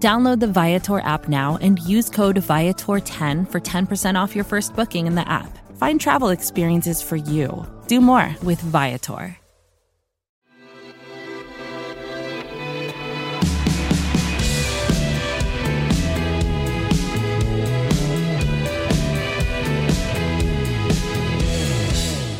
Download the Viator app now and use code Viator10 for 10% off your first booking in the app. Find travel experiences for you. Do more with Viator.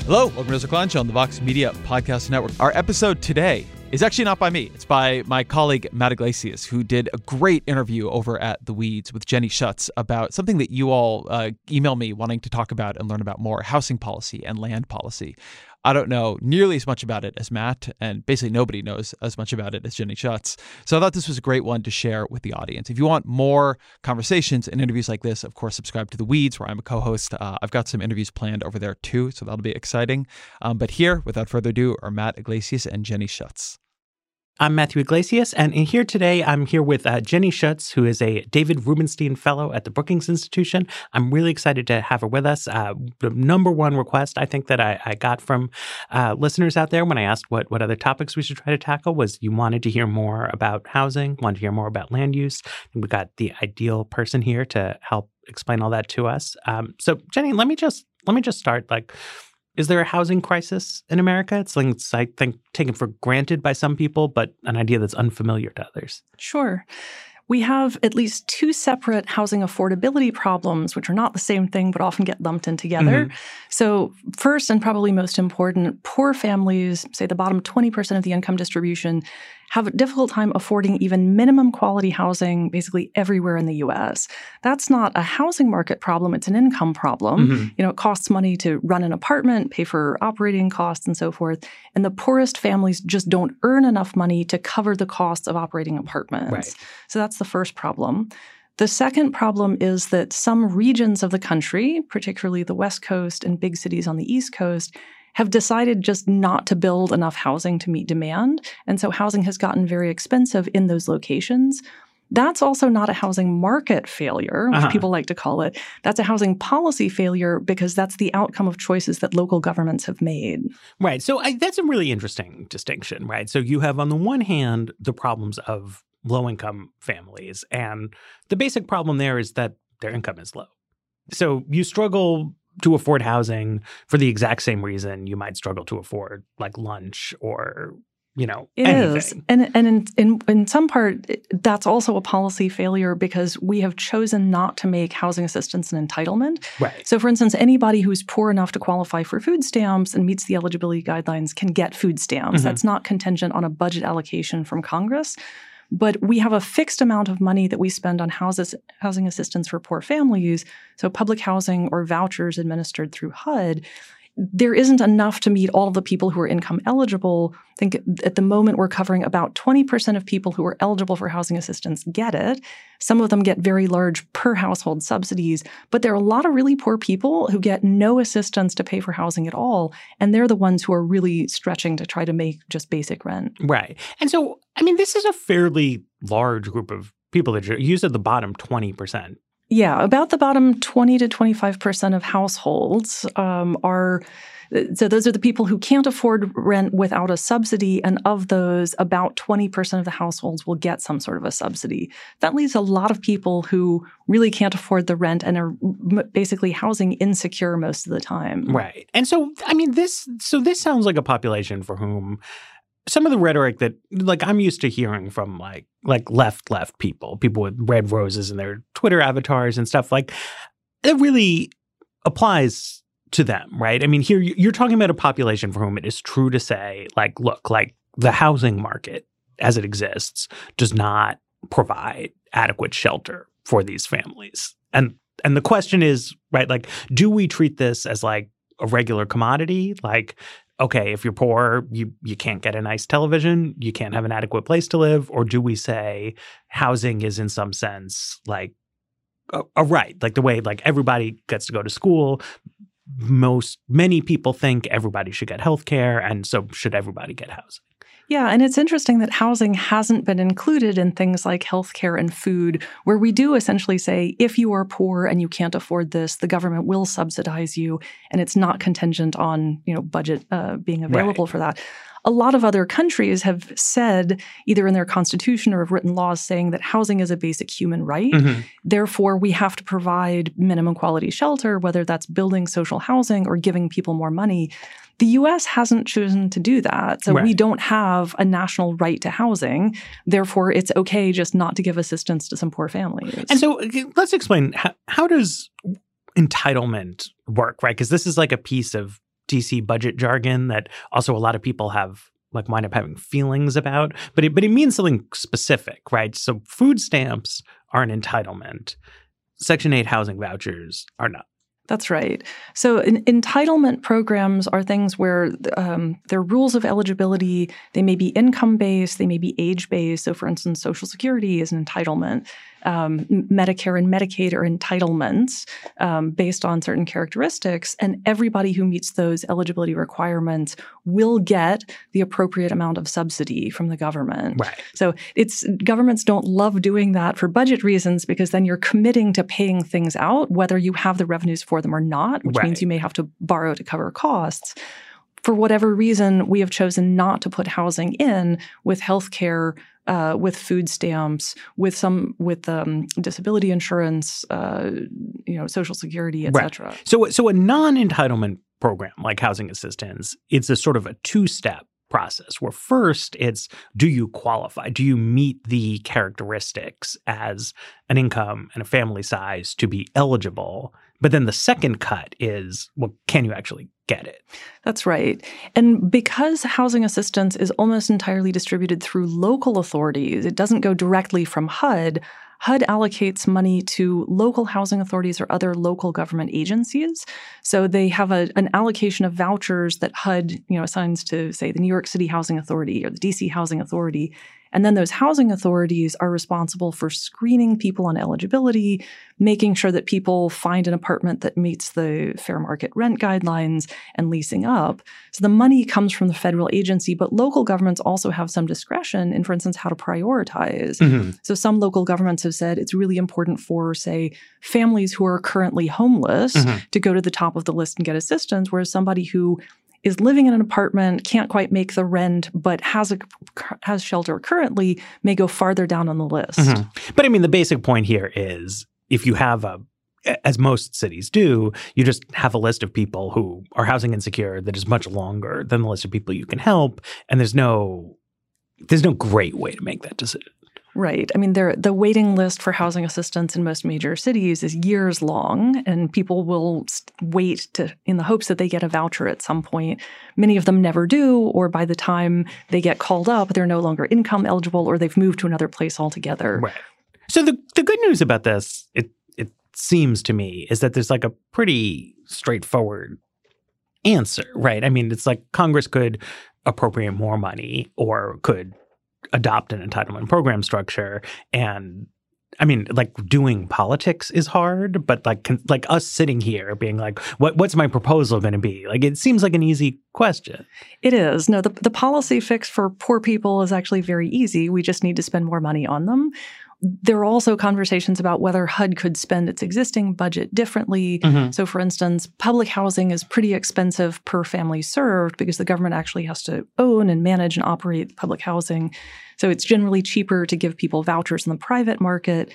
Hello, welcome to Zircon on the Vox Media Podcast Network. Our episode today is actually not by me. It's by my colleague Matt Yglesias, who did a great interview over at The Weeds with Jenny Schuetz about something that you all uh, email me wanting to talk about and learn about more housing policy and land policy. I don't know nearly as much about it as Matt, and basically nobody knows as much about it as Jenny Schuetz. So I thought this was a great one to share with the audience. If you want more conversations and interviews like this, of course, subscribe to The Weeds, where I'm a co host. Uh, I've got some interviews planned over there too, so that'll be exciting. Um, but here, without further ado, are Matt Yglesias and Jenny Schuetz. I'm Matthew Yglesias, and here today I'm here with uh, Jenny Schuetz, who is a David Rubenstein Fellow at the Brookings Institution. I'm really excited to have her with us. Uh, the number one request I think that I, I got from uh, listeners out there when I asked what, what other topics we should try to tackle was you wanted to hear more about housing, wanted to hear more about land use. And we got the ideal person here to help explain all that to us. Um, so, Jenny, let me just let me just start like is there a housing crisis in America? It's something that's, I think taken for granted by some people, but an idea that's unfamiliar to others. Sure. We have at least two separate housing affordability problems, which are not the same thing, but often get lumped in together. Mm-hmm. So, first and probably most important, poor families, say the bottom 20% of the income distribution, have a difficult time affording even minimum quality housing basically everywhere in the US. That's not a housing market problem, it's an income problem. Mm-hmm. You know, it costs money to run an apartment, pay for operating costs and so forth, and the poorest families just don't earn enough money to cover the costs of operating apartments. Right. So that's the first problem. The second problem is that some regions of the country, particularly the West Coast and big cities on the East Coast, have decided just not to build enough housing to meet demand. And so housing has gotten very expensive in those locations. That's also not a housing market failure, which uh-huh. people like to call it. That's a housing policy failure because that's the outcome of choices that local governments have made. Right. So I, that's a really interesting distinction, right? So you have, on the one hand, the problems of low income families. And the basic problem there is that their income is low. So you struggle to afford housing for the exact same reason you might struggle to afford like lunch or you know it anything. is, and and in, in in some part that's also a policy failure because we have chosen not to make housing assistance an entitlement. Right. So for instance anybody who's poor enough to qualify for food stamps and meets the eligibility guidelines can get food stamps. Mm-hmm. that's not contingent on a budget allocation from congress but we have a fixed amount of money that we spend on houses, housing assistance for poor families, so public housing or vouchers administered through HUD. There isn't enough to meet all of the people who are income eligible. I think at the moment we're covering about 20% of people who are eligible for housing assistance get it. Some of them get very large per household subsidies, but there are a lot of really poor people who get no assistance to pay for housing at all. And they're the ones who are really stretching to try to make just basic rent. Right. And so I mean, this is a fairly large group of people that you said the bottom 20%. Yeah, about the bottom 20 to 25% of households um, are. So those are the people who can't afford rent without a subsidy, and of those, about 20% of the households will get some sort of a subsidy. That leaves a lot of people who really can't afford the rent and are basically housing insecure most of the time. Right. And so, I mean, this so this sounds like a population for whom some of the rhetoric that like I'm used to hearing from like like left left people, people with red roses in their Twitter avatars and stuff like that really applies to them, right? I mean, here you're talking about a population for whom it is true to say, like, look, like the housing market as it exists does not provide adequate shelter for these families. And and the question is, right, like, do we treat this as like a regular commodity? Like, okay, if you're poor, you you can't get a nice television, you can't have an adequate place to live, or do we say housing is in some sense like a, a right, like the way like everybody gets to go to school, most many people think everybody should get health care and so should everybody get housing yeah, and it's interesting that housing hasn't been included in things like healthcare and food, where we do essentially say if you are poor and you can't afford this, the government will subsidize you, and it's not contingent on you know budget uh, being available right. for that a lot of other countries have said, either in their constitution or have written laws saying that housing is a basic human right. Mm-hmm. Therefore, we have to provide minimum quality shelter, whether that's building social housing or giving people more money. The US hasn't chosen to do that. So right. we don't have a national right to housing. Therefore, it's okay just not to give assistance to some poor families. And so let's explain how, how does entitlement work, right? Because this is like a piece of DC budget jargon that also a lot of people have like wind up having feelings about, but it, but it means something specific, right? So food stamps are an entitlement. Section 8 housing vouchers are not. That's right. So, in, entitlement programs are things where um, their rules of eligibility they may be income based, they may be age based. So, for instance, Social Security is an entitlement um, Medicare and Medicaid are entitlements um, based on certain characteristics, and everybody who meets those eligibility requirements will get the appropriate amount of subsidy from the government. Right. So it's governments don't love doing that for budget reasons because then you're committing to paying things out whether you have the revenues for them or not, which right. means you may have to borrow to cover costs for whatever reason, we have chosen not to put housing in with healthcare uh, with food stamps, with some with um, disability insurance, uh, you know, social security, etc. Right. So, so a non-entitlement program like housing assistance, it's a sort of a two-step process where first it's do you qualify do you meet the characteristics as an income and a family size to be eligible but then the second cut is well, can you actually get it? That's right. And because housing assistance is almost entirely distributed through local authorities, it doesn't go directly from HUD. HUD allocates money to local housing authorities or other local government agencies. So they have a, an allocation of vouchers that HUD, you know, assigns to, say, the New York City Housing Authority or the DC Housing Authority. And then those housing authorities are responsible for screening people on eligibility, making sure that people find an apartment that meets the fair market rent guidelines and leasing up. So the money comes from the federal agency, but local governments also have some discretion in, for instance, how to prioritize. Mm-hmm. So some local governments have said it's really important for, say, families who are currently homeless mm-hmm. to go to the top of the list and get assistance, whereas somebody who is living in an apartment, can't quite make the rent, but has a has shelter currently, may go farther down on the list. Mm-hmm. But I mean, the basic point here is if you have a as most cities do, you just have a list of people who are housing insecure that is much longer than the list of people you can help, and there's no there's no great way to make that decision. Right. I mean, the waiting list for housing assistance in most major cities is years long, and people will wait to in the hopes that they get a voucher at some point. Many of them never do, or by the time they get called up, they're no longer income eligible, or they've moved to another place altogether. Right. So the the good news about this, it it seems to me, is that there's like a pretty straightforward answer, right? I mean, it's like Congress could appropriate more money or could adopt an entitlement program structure and I mean, like doing politics is hard, but like like us sitting here being like, what what's my proposal going to be? Like, it seems like an easy question. It is. No, the the policy fix for poor people is actually very easy. We just need to spend more money on them. There are also conversations about whether HUD could spend its existing budget differently. Mm-hmm. So, for instance, public housing is pretty expensive per family served because the government actually has to own and manage and operate public housing. So, it's generally cheaper to give people vouchers in the private market.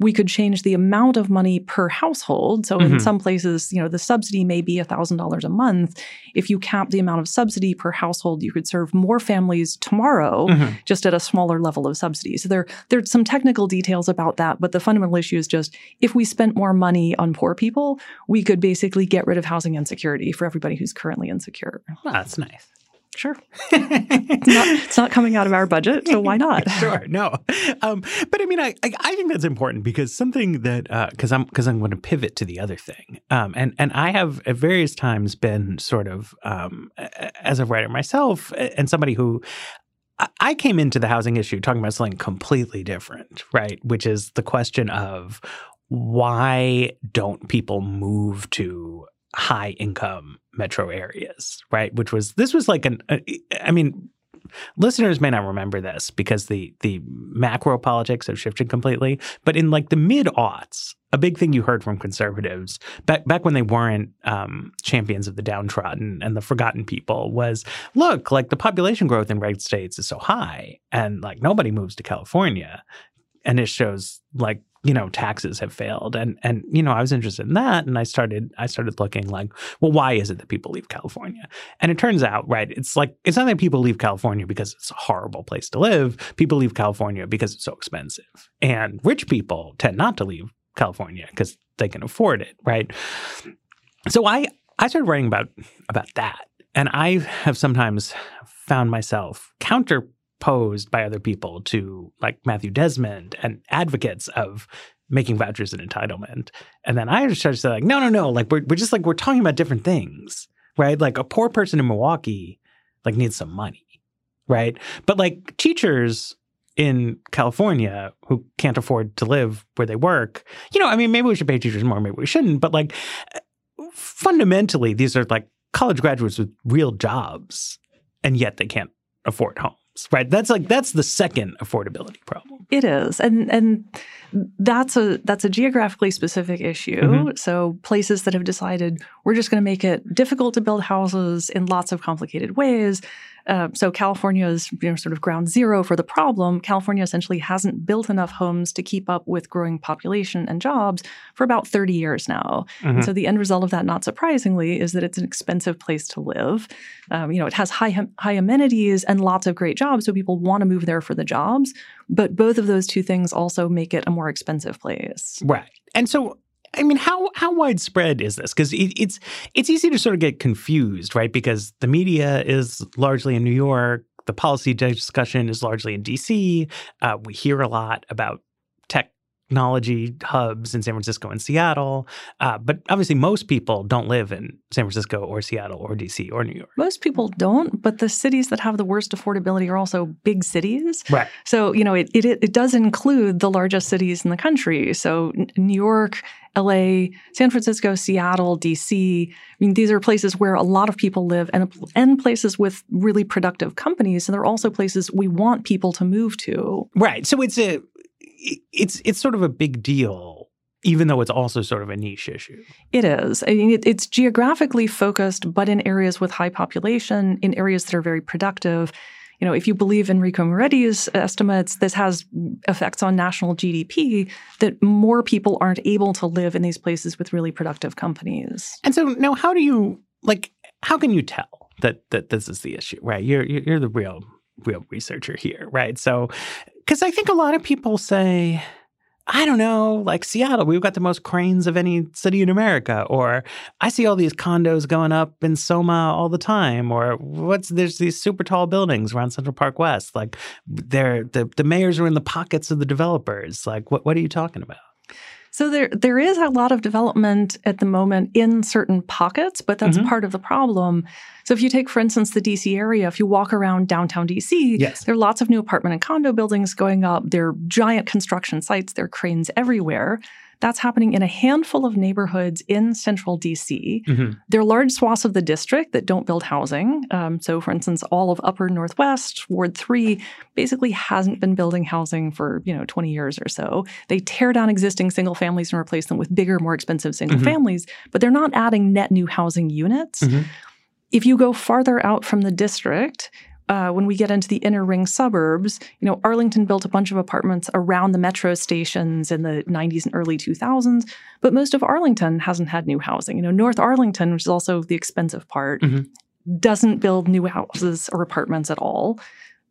We could change the amount of money per household. So Mhm. in some places, you know, the subsidy may be $1,000 a month. If you cap the amount of subsidy per household, you could serve more families tomorrow Mhm. just at a smaller level of subsidy. So there there's some technical details about that, but the fundamental issue is just if we spent more money on poor people, we could basically get rid of housing insecurity for everybody who's currently insecure. Well, that's nice. Sure. It's not, it's not coming out of our budget, so why not? sure, no, um, but I mean, I, I I think that's important because something that because I'm because I'm going to pivot to the other thing, um, and and I have at various times been sort of um, as a writer myself and somebody who. I- I came into the housing issue talking about something completely different, right? Which is the question of why don't people move to high income metro areas, right? Which was this was like an, I mean, listeners may not remember this because the the macro politics have shifted completely. But in like the mid aughts, a big thing you heard from conservatives back back when they weren't um, champions of the downtrodden and the forgotten people was, look, like the population growth in red states is so high, and like nobody moves to California, and it shows like you know taxes have failed. And and you know I was interested in that and I started I started looking like well why is it that people leave California? And it turns out right it's like it's not that people leave California because it's a horrible place to live. People leave California because it's so expensive. And rich people tend not to leave California because they can afford it right? So I I started writing about about that. And I have sometimes found myself counter posed by other people to like Matthew Desmond and advocates of making vouchers an entitlement. And then I just started to like, no, no, no, like we're, we're just like, we're talking about different things, right? Like a poor person in Milwaukee like needs some money, right? But like teachers in California who can't afford to live where they work, you know, I mean, maybe we should pay teachers more, maybe we shouldn't, but like fundamentally, these are like college graduates with real jobs and yet they can't afford homes right that's like that's the second affordability problem It is, and and that's a that's a geographically specific issue. Mhm. So places that have decided we're just going to make it difficult to build houses in lots of complicated ways. Uh, so California is you know sort of ground zero for the problem. California essentially hasn't built enough homes to keep up with growing population and jobs for about 30 years now. Mhm. And so the end result of that, not surprisingly, is that it's an expensive place to live. Um, you know, it has high high amenities and lots of great jobs, so people want to move there for the jobs. But both of those two things also make it a more expensive place. right and so i mean how how widespread is this? Because it, it's it's easy to sort of get confused right? Because the media is largely in new york. The policy discussion is largely in dc uh, we hear a lot about technology hubs in san francisco and seattle. Uh, but obviously most people don't live in san francisco or seattle or dc or new york. Most people don't, but the cities that have the worst affordability are also big cities. right. So, you know, it, it, it does include the largest cities in the country. So, New York, LA, San Francisco, Seattle, DC. I mean, these are places where a lot of people live and, and places with really productive companies. And they're also places we want people to move to. Right. So it's a it's it's sort of a big deal, even though it's also sort of a niche issue. It is. I mean, it, it's geographically focused, but in areas with high population, in areas that are very productive. You know, if you believe Enrico Moretti's estimates, this has effects on national GDP that more people aren't able to live in these places with really productive companies. And so now, how do you like? How can you tell that that this is the issue? Right. You're you're, the real real researcher here, right? So, because I think a lot of people say. I don't know, like Seattle, we've got the most cranes of any city in America. Or I see all these condos going up in Soma all the time. Or what's there's these super tall buildings around Central Park West. Like they're the, the mayors are in the pockets of the developers. Like what what are you talking about? So there there is a lot of development at the moment in certain pockets, but that's Mhm. part of the problem. So if you take, for instance, the DC area, if you walk around downtown DC, Yes. there are lots of new apartment and condo buildings going up. There are giant construction sites, there are cranes everywhere. That's happening in a handful of neighborhoods in central DC. Mhm. There are large swaths of the district that don't build housing. Um, so, for instance, all of Upper Northwest, Ward 3, basically hasn't been building housing for, you know, 20 years or so. They tear down existing single families and replace them with bigger, more expensive single Mhm. families, but they're not adding net new housing units. Mhm. If you go farther out from the district, uh, when we get into the inner ring suburbs, you know, Arlington built a bunch of apartments around the metro stations in the 90s and early 2000s, but most of Arlington hasn't had new housing. You know, North Arlington, which is also the expensive part, mm-hmm. doesn't build new houses or apartments at all.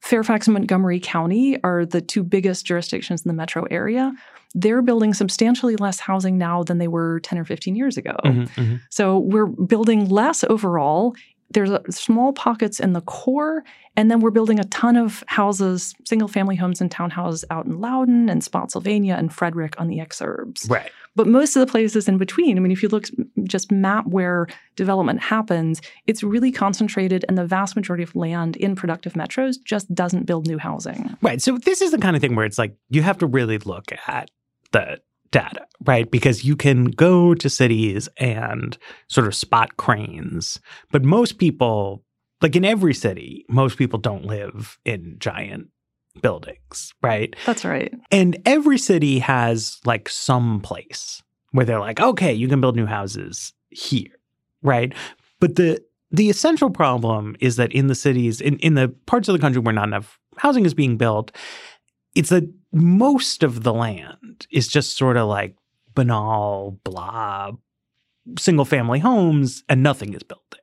Fairfax and Montgomery County are the two biggest jurisdictions in the metro area. They're building substantially less housing now than they were 10 or 15 years ago. Mm-hmm, mm-hmm. So we're building less overall there's a, small pockets in the core, and then we're building a ton of houses, single family homes and townhouses out in Loudoun and Spotsylvania and Frederick on the exurbs. Right. But most of the places in between, I mean, if you look just map where development happens, it's really concentrated, and the vast majority of land in productive metros just doesn't build new housing. Right. So this is the kind of thing where it's like you have to really look at the data, right? Because you can go to cities and sort of spot cranes, but most people, like in every city, most people don't live in giant buildings, right? That's right. And every city has like some place where they're like, okay, you can build new houses here, right? But the the essential problem is that in the cities, in, in the parts of the country where not enough housing is being built, it's that most of the land is just sort of like banal, blah, single family homes, and nothing is built there.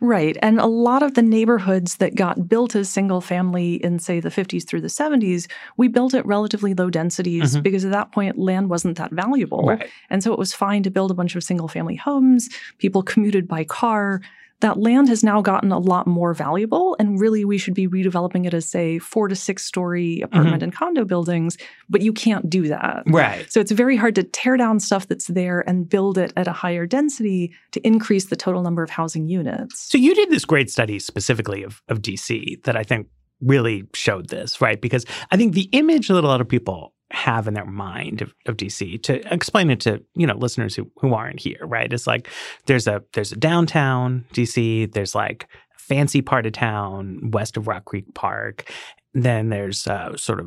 Right. And a lot of the neighborhoods that got built as single family in, say, the 50s through the 70s, we built at relatively low densities mm-hmm. because at that point, land wasn't that valuable. Right. And so it was fine to build a bunch of single family homes. People commuted by car that land has now gotten a lot more valuable and really we should be redeveloping it as say four to six story apartment mm-hmm. and condo buildings but you can't do that. Right. So it's very hard to tear down stuff that's there and build it at a higher density to increase the total number of housing units. So you did this great study specifically of, of dc that i think really showed this right? Because i think the image that a lot of people have in their mind of, of, DC to explain it to you know listeners who who aren't here, right? It's like there's a there's a downtown DC, there's like a fancy part of town west of Rock Creek Park. Then there's uh, sort of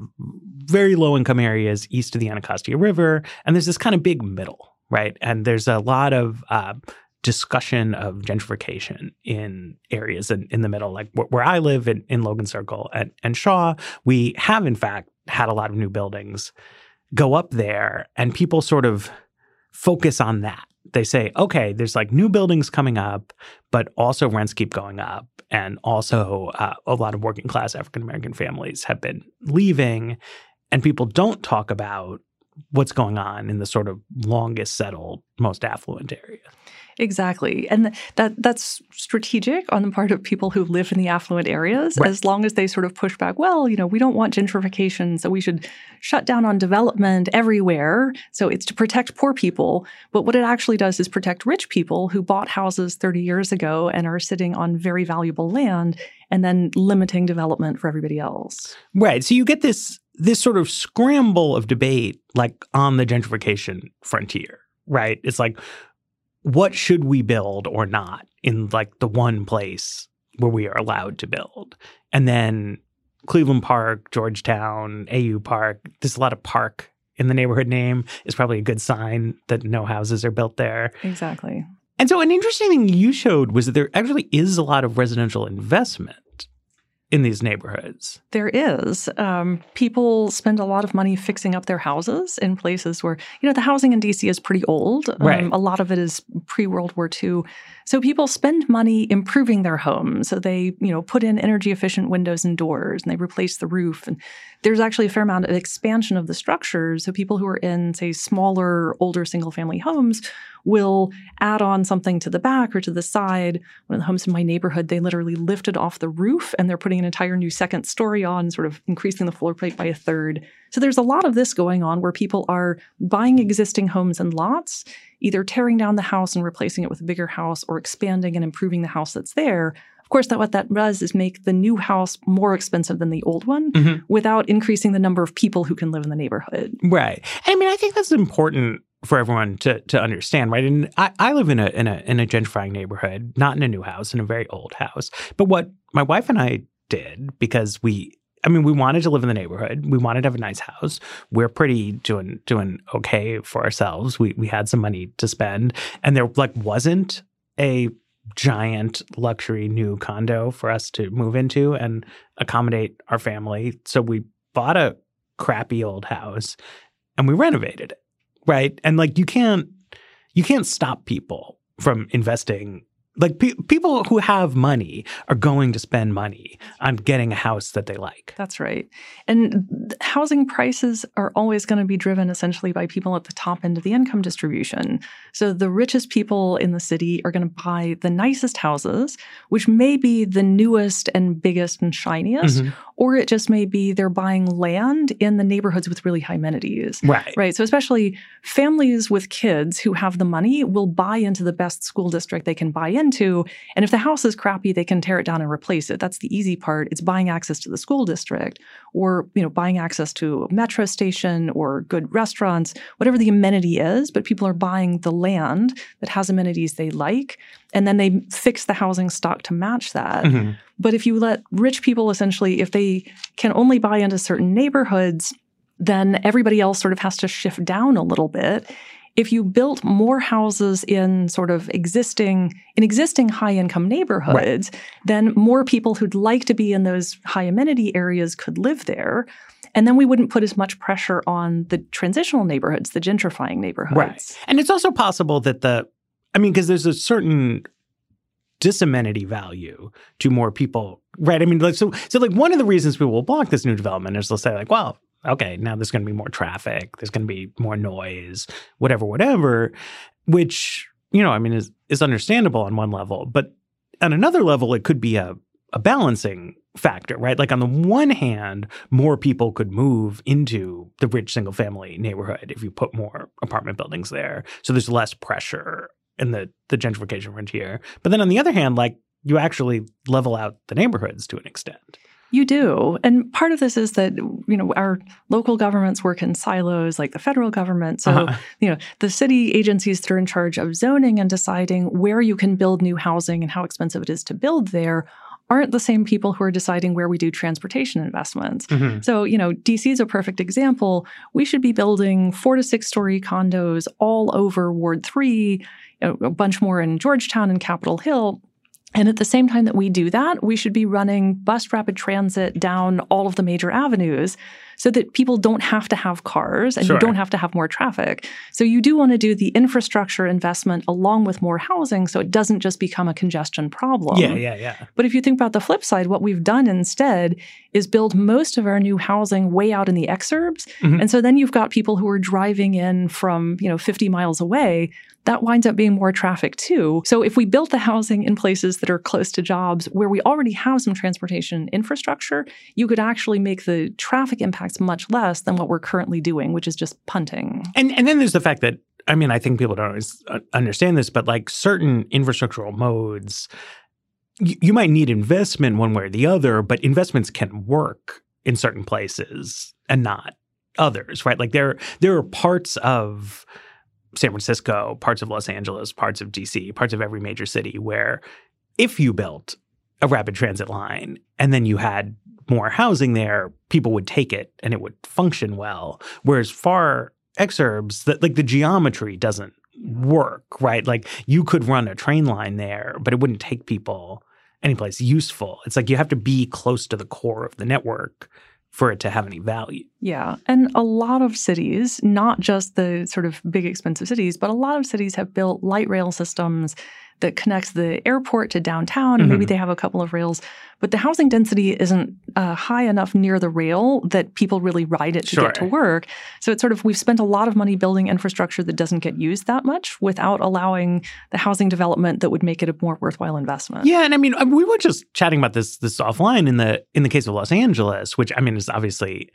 very low income areas east of the Anacostia River, and there's this kind of big middle, right? And there's a lot of uh, discussion of gentrification in areas in, in the middle, like where, where I live in, in Logan Circle and, and Shaw. We have, in fact, had a lot of new buildings go up there and people sort of focus on that. They say, okay, there's like new buildings coming up, but also rents keep going up. And also, uh, a lot of working class African American families have been leaving. And people don't talk about what's going on in the sort of longest settled, most affluent area. Exactly. And that that's strategic on the part of people who live in the affluent areas right. as long as they sort of push back, well, you know, we don't want gentrification, so we should shut down on development everywhere. So it's to protect poor people, but what it actually does is protect rich people who bought houses 30 years ago and are sitting on very valuable land and then limiting development for everybody else. Right. So you get this this sort of scramble of debate like on the gentrification frontier, right? It's like what should we build or not in like the one place where we are allowed to build. And then Cleveland Park, Georgetown, AU Park, there's a lot of park in the neighborhood name is probably a good sign that no houses are built there. Exactly. And so an interesting thing you showed was that there actually is a lot of residential investment in these neighborhoods? There is. Um, people spend a lot of money fixing up their houses in places where, you know, the housing in DC is pretty old. Um, right. A lot of it is pre World War II. So people spend money improving their homes. So they, you know, put in energy efficient windows and doors and they replace the roof. And there's actually a fair amount of expansion of the structures. So people who are in, say, smaller, older single family homes will add on something to the back or to the side. One of the homes in my neighborhood, they literally lifted off the roof and they're putting an entire new second story on, sort of increasing the floor plate by a third. So there's a lot of this going on where people are buying existing homes and lots, either tearing down the house and replacing it with a bigger house or expanding and improving the house that's there of course, that what that does is make the new house more expensive than the old one mm-hmm. without increasing the number of people who can live in the neighborhood. Right. I mean, I think that's important for everyone to to understand, right? And I, I live in a in a in a gentrifying neighborhood, not in a new house, in a very old house. But what my wife and I did because we I mean, we wanted to live in the neighborhood. We wanted to have a nice house. We're pretty doing doing okay for ourselves. We we had some money to spend, and there like wasn't a giant luxury new condo for us to move into and accommodate our family. So we bought a crappy old house and we renovated it. Right? And like you can't you can't stop people from investing like pe- people who have money are going to spend money on getting a house that they like. That's right. And housing prices are always going to be driven essentially by people at the top end of the income distribution. So the richest people in the city are going to buy the nicest houses, which may be the newest and biggest and shiniest, mm-hmm. or it just may be they're buying land in the neighborhoods with really high amenities. Right. Right. So especially families with kids who have the money will buy into the best school district they can buy in into. And if the house is crappy, they can tear it down and replace it. That's the easy part. It's buying access to the school district or, you know, buying access to a metro station or good restaurants, whatever the amenity is, but people are buying the land that has amenities they like and then they fix the housing stock to match that. Mm-hmm. But if you let rich people essentially if they can only buy into certain neighborhoods, then everybody else sort of has to shift down a little bit if you built more houses in sort of existing in existing high income neighborhoods, right. then more people who'd like to be in those high amenity areas could live there. And then we wouldn't put as much pressure on the transitional neighborhoods, the gentrifying neighborhoods. Right. And it's also possible that the I mean, because there's a certain disamenity value to more people, right? I mean, like so so like one of the reasons people will block this new development is they'll say, like, well, okay, now there's going to be more traffic, there's going to be more noise, whatever, whatever, which, you know, I mean, is, is understandable on one level. But on another level, it could be a, a balancing factor, right? Like on the one hand, more people could move into the rich single family neighborhood if you put more apartment buildings there. So there's less pressure in the, the gentrification frontier. But then on the other hand, like you actually level out the neighborhoods to an extent. You do. And part of this is that, you know, our local governments work in silos like the federal government. So, uh-huh. you know, the city agencies that are in charge of zoning and deciding where you can build new housing and how expensive it is to build there aren't the same people who are deciding where we do transportation investments. Mm-hmm. So, you know, DC is a perfect example. We should be building four to six story condos all over Ward 3, a bunch more in Georgetown and Capitol Hill. And at the same time that we do that, we should be running bus rapid transit down all of the major avenues so that people don't have to have cars and sure. you don't have to have more traffic. So you do want to do the infrastructure investment along with more housing so it doesn't just become a congestion problem. Yeah, yeah, yeah. But if you think about the flip side, what we've done instead is build most of our new housing way out in the exurbs. Mm-hmm. And so then you've got people who are driving in from, you know, 50 miles away that winds up being more traffic too. So if we built the housing in places that are close to jobs where we already have some transportation infrastructure, you could actually make the traffic impacts much less than what we're currently doing, which is just punting. And and then there's the fact that I mean, I think people don't always uh, understand this, but like certain infrastructural modes you might need investment one way or the other, but investments can work in certain places and not others, right? Like there there are parts of San Francisco, parts of Los Angeles, parts of DC, parts of every major city where if you built a rapid transit line and then you had more housing there, people would take it and it would function well. Whereas far exurbs, that like the geometry doesn't work, right? Like you could run a train line there, but it wouldn't take people anyplace useful. It's like you have to be close to the core of the network for it to have any value. Yeah. And a lot of cities, not just the sort of big expensive cities, but a lot of cities have built light rail systems that connects the airport to downtown, and mm-hmm. maybe they have a couple of rails. But the housing density isn't uh, high enough near the rail that people really ride it to sure. get to work. So it's sort of we've spent a lot of money building infrastructure that doesn't get used that much without allowing the housing development that would make it a more worthwhile investment. Yeah, and I mean we were just chatting about this this offline in the in the case of Los Angeles, which I mean is obviously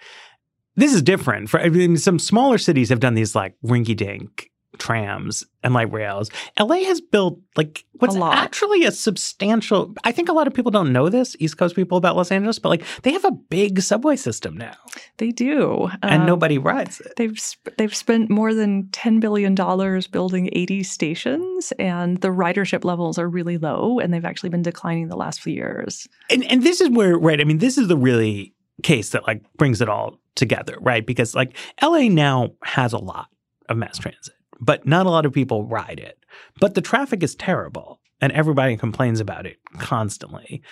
this is different. For I mean, some smaller cities have done these like rinky dink trams and light rails. LA has built like what's actually a substantial I think a lot of people don't know this, East Coast people about Los Angeles, but like they have a big subway system now. They do. And um, nobody rides it. They've sp- they've spent more than 10 billion dollars building 80 stations and the ridership levels are really low and they've actually been declining the last few years. And and this is where right, I mean this is the really case that like brings it all together, right? Because like LA now has a lot of mass transit but not a lot of people ride it. But the traffic is terrible. and everybody complains about it constantly.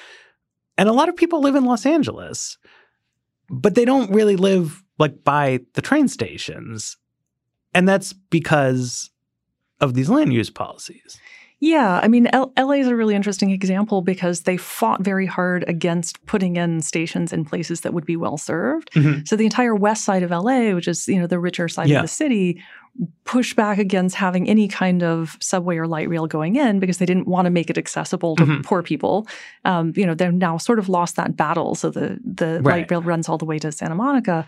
And a lot of people live in Los Angeles, but they don't really live like by the train stations. And that's because of these land use policies. Yeah, I mean, L- LA is a really interesting example because they fought very hard against putting in stations in places that would be well served. Mm-hmm. So the entire west side of LA, which is you know the richer side yeah. of the city, pushed back against having any kind of subway or light rail going in because they didn't want to make it accessible to mm-hmm. poor people. Um, you know, they've now sort of lost that battle. So the the right. light rail runs all the way to Santa Monica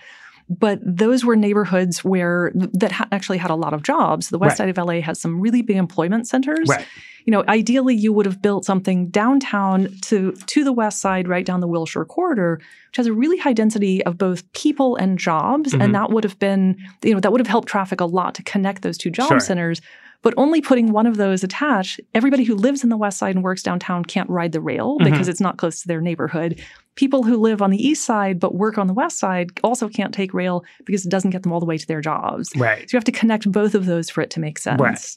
but those were neighborhoods where that ha- actually had a lot of jobs. The west right. side of LA has some really big employment centers. Right. You know, ideally you would have built something downtown to to the west side right down the Wilshire corridor, which has a really high density of both people and jobs mm-hmm. and that would have been, you know, that would have helped traffic a lot to connect those two job sure. centers. But only putting one of those attached, everybody who lives in the west side and works downtown can't ride the rail mm-hmm. because it's not close to their neighborhood. People who live on the east side but work on the west side also can't take rail because it doesn't get them all the way to their jobs. Right. So you have to connect both of those for it to make sense. Right.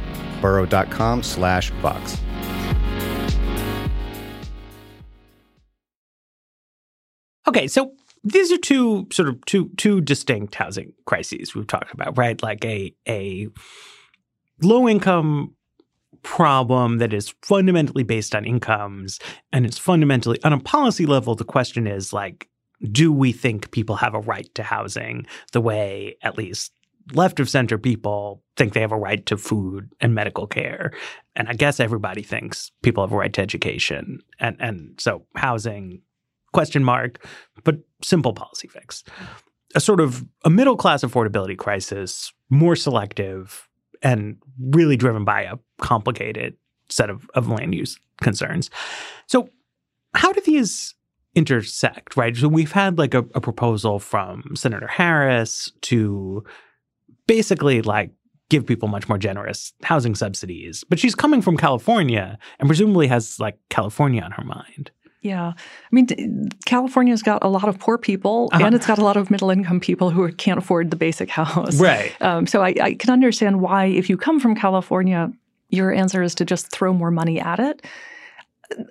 burrow.com slash vox. Okay, so these are two sort of two two distinct housing crises we've talked about, right? Like a a low income problem that is fundamentally based on incomes and it's fundamentally on a policy level the question is like do we think people have a right to housing the way at least left of center people think they have a right to food and medical care. And I guess everybody thinks people have a right to education. And and so housing, question mark, but simple policy fix. A sort of a middle class affordability crisis, more selective and really driven by a complicated set of, of land use concerns. So how do these intersect, right? So we've had like a, a proposal from Senator Harris to basically like give people much more generous housing subsidies. But she's coming from California and presumably has like California on her mind. Yeah. I mean, California's got a lot of poor people uh-huh. and it's got a lot of middle income people who can't afford the basic house. Right. Um, so I, I can understand why, if you come from California, your answer is to just throw more money at it.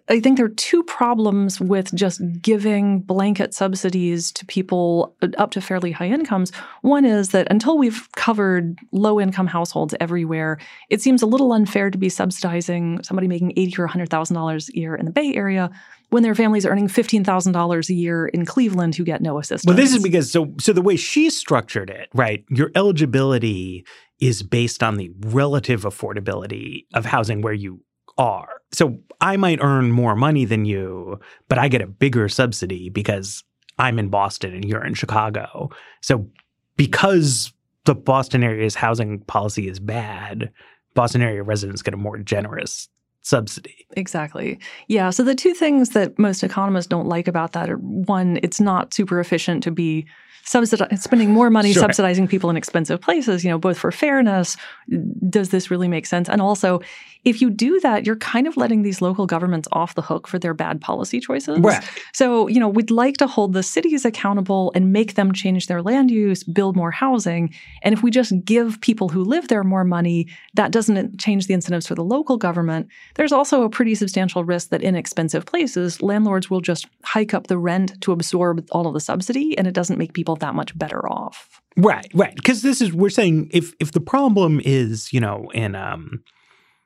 I think there are two problems with just giving blanket subsidies to people uh, up to fairly high incomes. One is that until we've covered low income households everywhere, it seems a little unfair to be subsidizing somebody making eighty or hundred thousand dollars a year in the Bay Area when their families are earning fifteen thousand dollars a year in Cleveland who get no assistance. Well, this is because so so the way she structured it, right? Your eligibility is based on the relative affordability of housing where you are. So I might earn more money than you, but I get a bigger subsidy because I'm in Boston and you're in Chicago. So because the Boston area's housing policy is bad, Boston area residents get a more generous subsidy. Exactly. Yeah. So the two things that most economists don't like about that are one, it's not super efficient to be subsidi- spending more money sure. subsidizing people in expensive places, you know, both for fairness, does this really make sense? And also, if you do that, you're kind of letting these local governments off the hook for their bad policy choices. Right. So, you know, we'd like to hold the cities accountable and make them change their land use, build more housing. And if we just give people who live there more money, that doesn't change the incentives for the local government. There's also a pretty substantial risk that in expensive places, landlords will just hike up the rent to absorb all of the subsidy, and it doesn't make people that much better off. Right, right. Because this is we're saying if if the problem is, you know, in um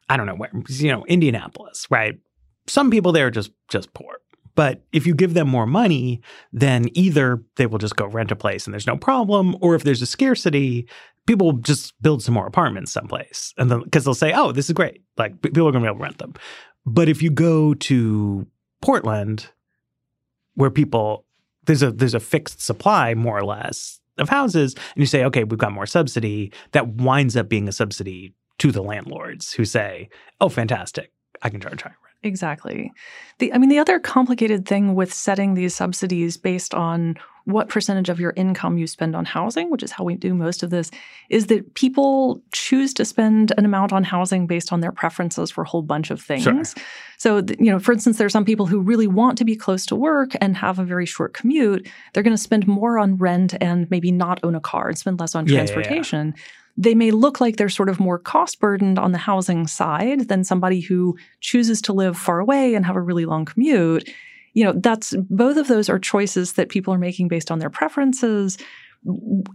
I don't know where, you know, Indianapolis, right? Some people there are just just poor. But if you give them more money, then either they will just go rent a place and there's no problem, or if there's a scarcity, people will just build some more apartments someplace. And then because they'll say, oh, this is great. Like people are going to be able to rent them. But if you go to Portland, where people there's a there's a fixed supply more or less of houses, and you say, okay, we've got more subsidy, that winds up being a subsidy to the landlords who say, "Oh, fantastic, I can charge higher rent." Exactly. The I mean, the other complicated thing with setting these subsidies based on what percentage of your income you spend on housing, which is how we do most of this, is that people choose to spend an amount on housing based on their preferences for a whole bunch of things. Sure. So, you know, for instance, there are some people who really want to be close to work and have a very short commute. They're going to spend more on rent and maybe not own a car and spend less on transportation. Yeah, yeah, yeah they may look like they're sort of more cost burdened on the housing side than somebody who chooses to live far away and have a really long commute. You know, that's both of those are choices that people are making based on their preferences.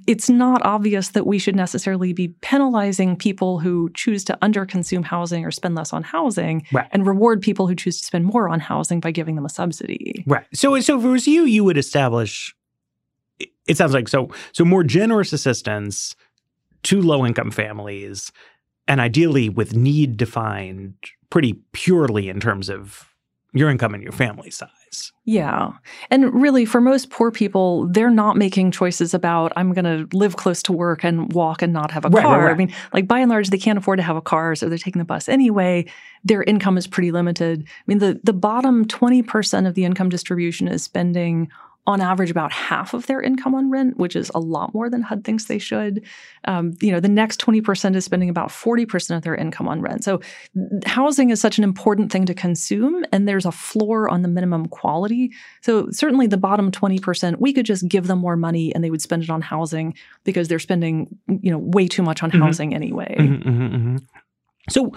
It's not obvious that we should necessarily be penalizing people who choose to underconsume housing or spend less on housing right. and reward people who choose to spend more on housing by giving them a subsidy. Right. So so if it was you, you would establish it sounds like so so more generous assistance to low income families, and ideally with need defined pretty purely in terms of your income and your family size. Yeah. And really, for most poor people, they're not making choices about, I'm going to live close to work and walk and not have a right, car. Right, right. I mean, like by and large, they can't afford to have a car, so they're taking the bus anyway. Their income is pretty limited. I mean, the, the bottom 20% of the income distribution is spending on average about half of their income on rent, which is a lot more than HUD thinks they should. Um, you know, the next 20% is spending about 40% of their income on rent. So housing is such an important thing to consume, and there's a floor on the minimum quality. So certainly the bottom 20%, we could just give them more money and they would spend it on housing because they're spending, you know, way too much on mm-hmm. housing anyway. Mm-hmm, mm-hmm, mm-hmm. so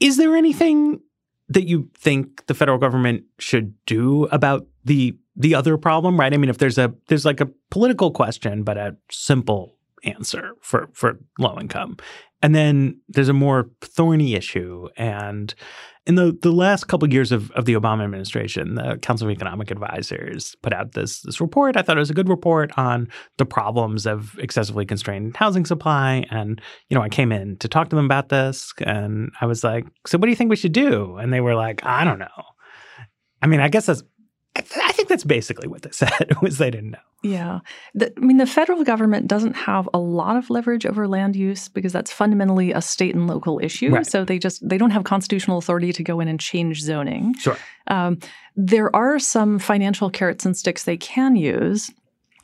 is there anything that you think the federal government should do about the the other problem, right? I mean, if there's a there's like a political question, but a simple answer for for low income, and then there's a more thorny issue. And in the the last couple of years of, of the Obama administration, the Council of Economic Advisors put out this this report. I thought it was a good report on the problems of excessively constrained housing supply. And you know, I came in to talk to them about this, and I was like, "So, what do you think we should do?" And they were like, "I don't know." I mean, I guess that's that's basically what they said was they didn't know. Yeah. The, I mean, the federal government doesn't have a lot of leverage over land use because that's fundamentally a state and local issue. Right. So they just they don't have constitutional authority to go in and change zoning. Sure. Um, there are some financial carrots and sticks they can use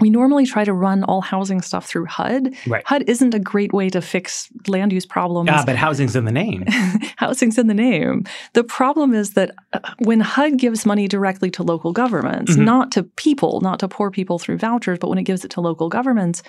we normally try to run all housing stuff through HUD. Right. HUD isn't a great way to fix land use problems. Ah, but housing's in the name. housing's in the name. The problem is that uh, when HUD gives money directly to local governments, mm-hmm. not to people, not to poor people through vouchers, but when it gives it to local governments,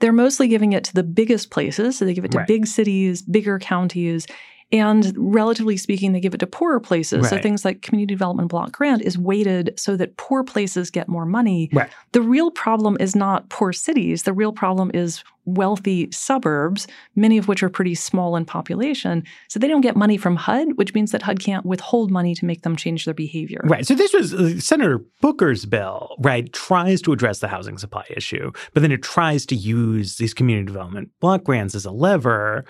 they're mostly giving it to the biggest places. So they give it to right. big cities, bigger counties, and relatively speaking, they give it to poorer places. Right. So things like community development block grant is weighted so that poor places get more money. Right. The real problem is not poor cities. The real problem is wealthy suburbs, many of which are pretty small in population. So they don't get money from HUD, which means that HUD can't withhold money to make them change their behavior. Right. So this was uh, Senator Booker's bill, right, tries to address the housing supply issue, but then it tries to use these community development block grants as a lever.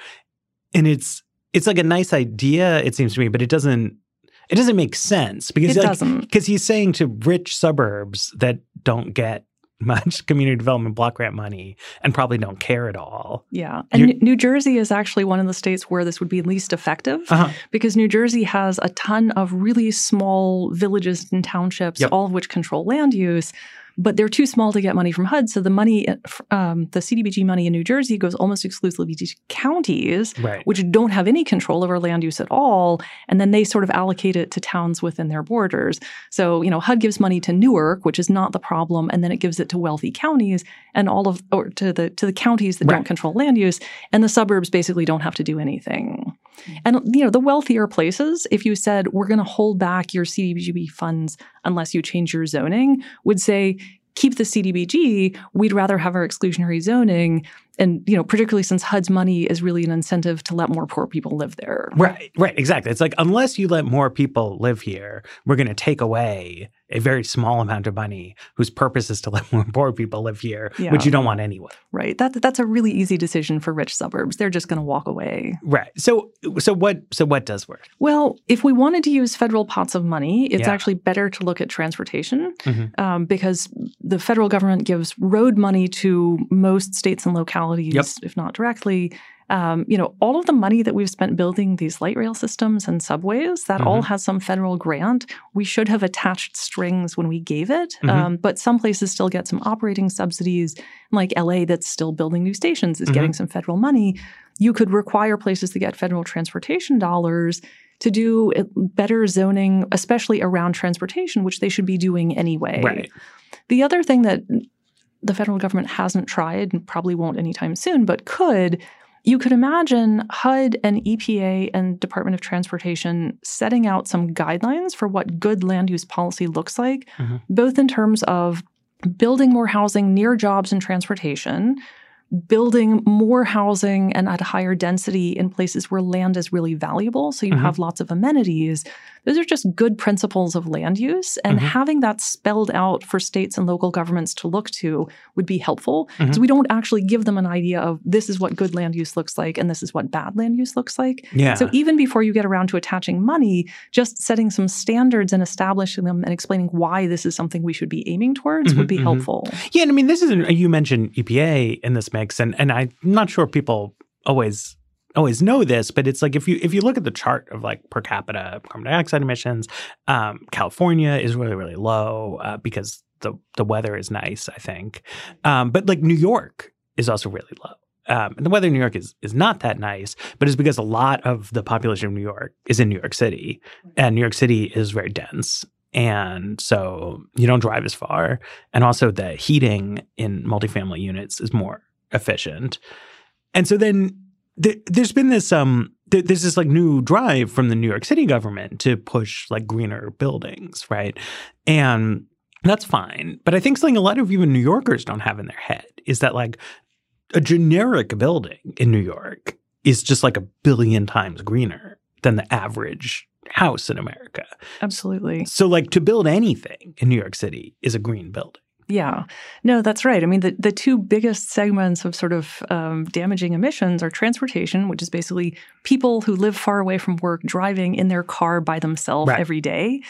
And it's it's like a nice idea, it seems to me, but it doesn't it doesn't make sense because it like, doesn't. because he's saying to rich suburbs that don't get much community development block grant money and probably don't care at all. Yeah. And You're, New Jersey is actually one of the states where this would be least effective uh-huh. because New Jersey has a ton of really small villages and townships, yep. all of which control land use but they're too small to get money from HUD. So the money, um, the CDBG money in New Jersey goes almost exclusively to counties, Right. which don't have any control over land use at all. And then they sort of allocate it to towns within their borders. So, you know, HUD gives money to Newark, which is not the problem, and then it gives it to wealthy counties and all of, or to the to the counties that Right. don't control land use, and the suburbs basically don't have to do anything. And you know, the wealthier places, if you said we're going to hold back your CDBG funds unless you change your zoning, would say keep the CDBG. We'd rather have our exclusionary zoning, and you know, particularly since HUD's money is really an incentive to let more poor people live there. Right, right, exactly. It's like unless you let more people live here, we're going to take away a very small amount of money whose purpose is to let more poor people live here, Yeah. which you don't want anyway. Right. That that's a really easy decision for rich suburbs. They're just going to walk away. Right. So, so what? So what does work? Well, if we wanted to use federal pots of money, it's Yeah. actually better to look at transportation Mhm. um, because the federal government gives road money to most states and localities, Yep. if not directly. Um, you know, all of the money that we've spent building these light rail systems and subways, that all Mm-hmm. has some federal grant. We should have attached strings when we gave it, Mhm. um, but some places still get some operating subsidies. Like LA, that's still building new stations, is Mhm. getting some federal money. You could require places to get federal transportation dollars to do better zoning, especially around transportation, which they should be doing anyway. Right. The other thing that the federal government hasn't tried and probably won't anytime soon, but could, you could imagine HUD and EPA and Department of Transportation setting out some guidelines for what good land use policy looks like, Mhm. both in terms of building more housing near jobs and transportation, building more housing and at a higher density in places where land is really valuable. So you Mhm. have lots of amenities. Those are just good principles of land use. And Mhm. having that spelled out for states and local governments to look to would be helpful. Because we don't actually give them an idea of this is what good land use looks like and this is what bad land use looks like. Yeah. So even before you get around to attaching money, just setting some standards and establishing them and explaining why this is something we should be aiming towards would Mhm, be mhm. helpful. Yeah, and I mean, this is you mentioned EPA in this mix, and and I'm not sure people always always know this, but it's like if you if you look at the chart of like per capita carbon dioxide emissions, um, California is really really low uh, because the the weather is nice, I think, um, but like New York is also really low. Um, and the weather in New York is is not that nice, but it's because a lot of the population of New York is in New York City, and New York City is very dense, and so you don't drive as far, and also the heating in multifamily units is more efficient, and so then th- there's been this um th- there's this like new drive from the New York City government to push like greener buildings, right, and that's fine, but I think something a lot of even New Yorkers don't have in their head is that like a generic building in New York is just like a billion times greener than the average house in America. Absolutely. So, like, to build anything in New York City is a green building. Yeah. No, that's right. I mean, the, the two biggest segments of sort of um, damaging emissions are transportation, which is basically people who live far away from work driving in their car by themselves Right. every day.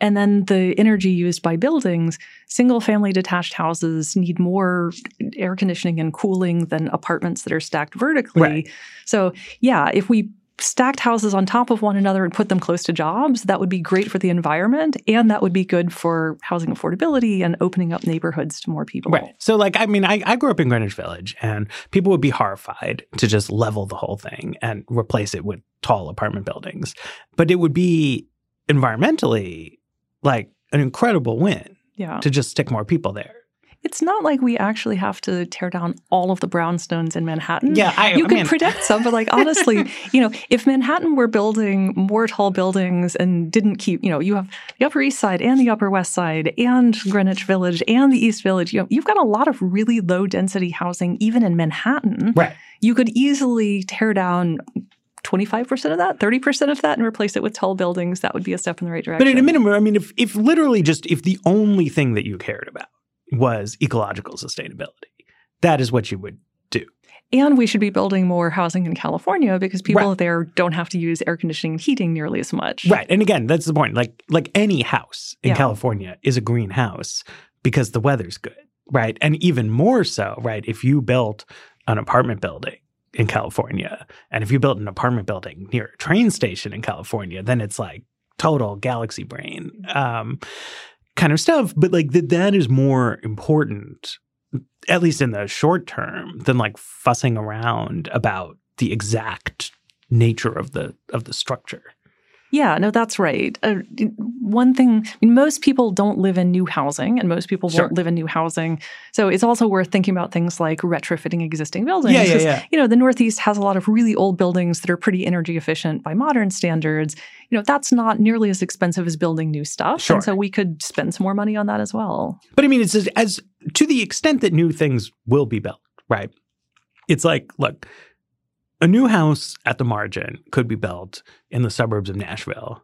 And then the energy used by buildings, single family detached houses need more air conditioning and cooling than apartments that are stacked vertically. Right. So, yeah, if we stacked houses on top of one another and put them close to jobs, that would be great for the environment and that would be good for housing affordability and opening up neighborhoods to more people. Right. So, like, I mean, I, I grew up in Greenwich Village, and people would be horrified to just level the whole thing and replace it with tall apartment buildings. But it would be environmentally like an incredible win Yeah. to just stick more people there. It's not like we actually have to tear down all of the brownstones in Manhattan. Yeah, I, you I could mean, protect some, but like honestly, you know, if Manhattan were building more tall buildings and didn't keep, you know, you have the Upper East Side and the Upper West Side and Greenwich Village and the East Village, you know, you've got a lot of really low density housing even in Manhattan. right. You could easily tear down 25% of that, 30% of that and replace it with tall buildings. That would be a step in the right direction. But at a minimum, I mean, if if literally just if the only thing that you cared about was ecological sustainability, that is what you would do. And we should be building more housing in California because people Right. there don't have to use air conditioning and heating nearly as much. Right. And again, that's the point. Like like any house in Yeah. California is a greenhouse because the weather's good. Right. And even more so, right, if you built an apartment building in California and if you built an apartment building near a train station in California, then it's like total galaxy brain. Um kind of stuff, but like that that is more important, at least in the short term, than like fussing around about the exact nature of the of the structure. Yeah, no, that's right. Uh, one thing, I mean, most people don't live in new housing, and most people Sure. won't live in new housing. So it's also worth thinking about things like retrofitting existing buildings. Yeah, yeah, yeah. You know, the Northeast has a lot of really old buildings that are pretty energy efficient by modern standards. You know, that's not nearly as expensive as building new stuff. Sure. And so we could spend some more money on that as well. But I mean, it's as, as to the extent that new things will be built, right? It's like, look, a new house at the margin could be built in the suburbs of Nashville,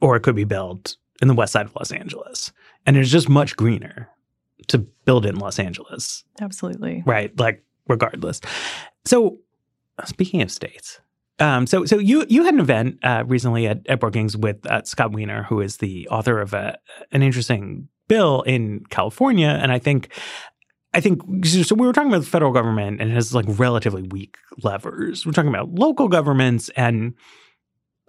or it could be built in the west side of Los Angeles. And it's just much greener to build it in Los Angeles, Absolutely. right? Like, regardless. So, speaking of states, um, so so you you had an event uh, recently at, at Brookings with uh, Scott Wiener, who is the author of a, an interesting bill in California, and I think I think so. We were talking about the federal government and it has like relatively weak levers. We're talking about local governments, and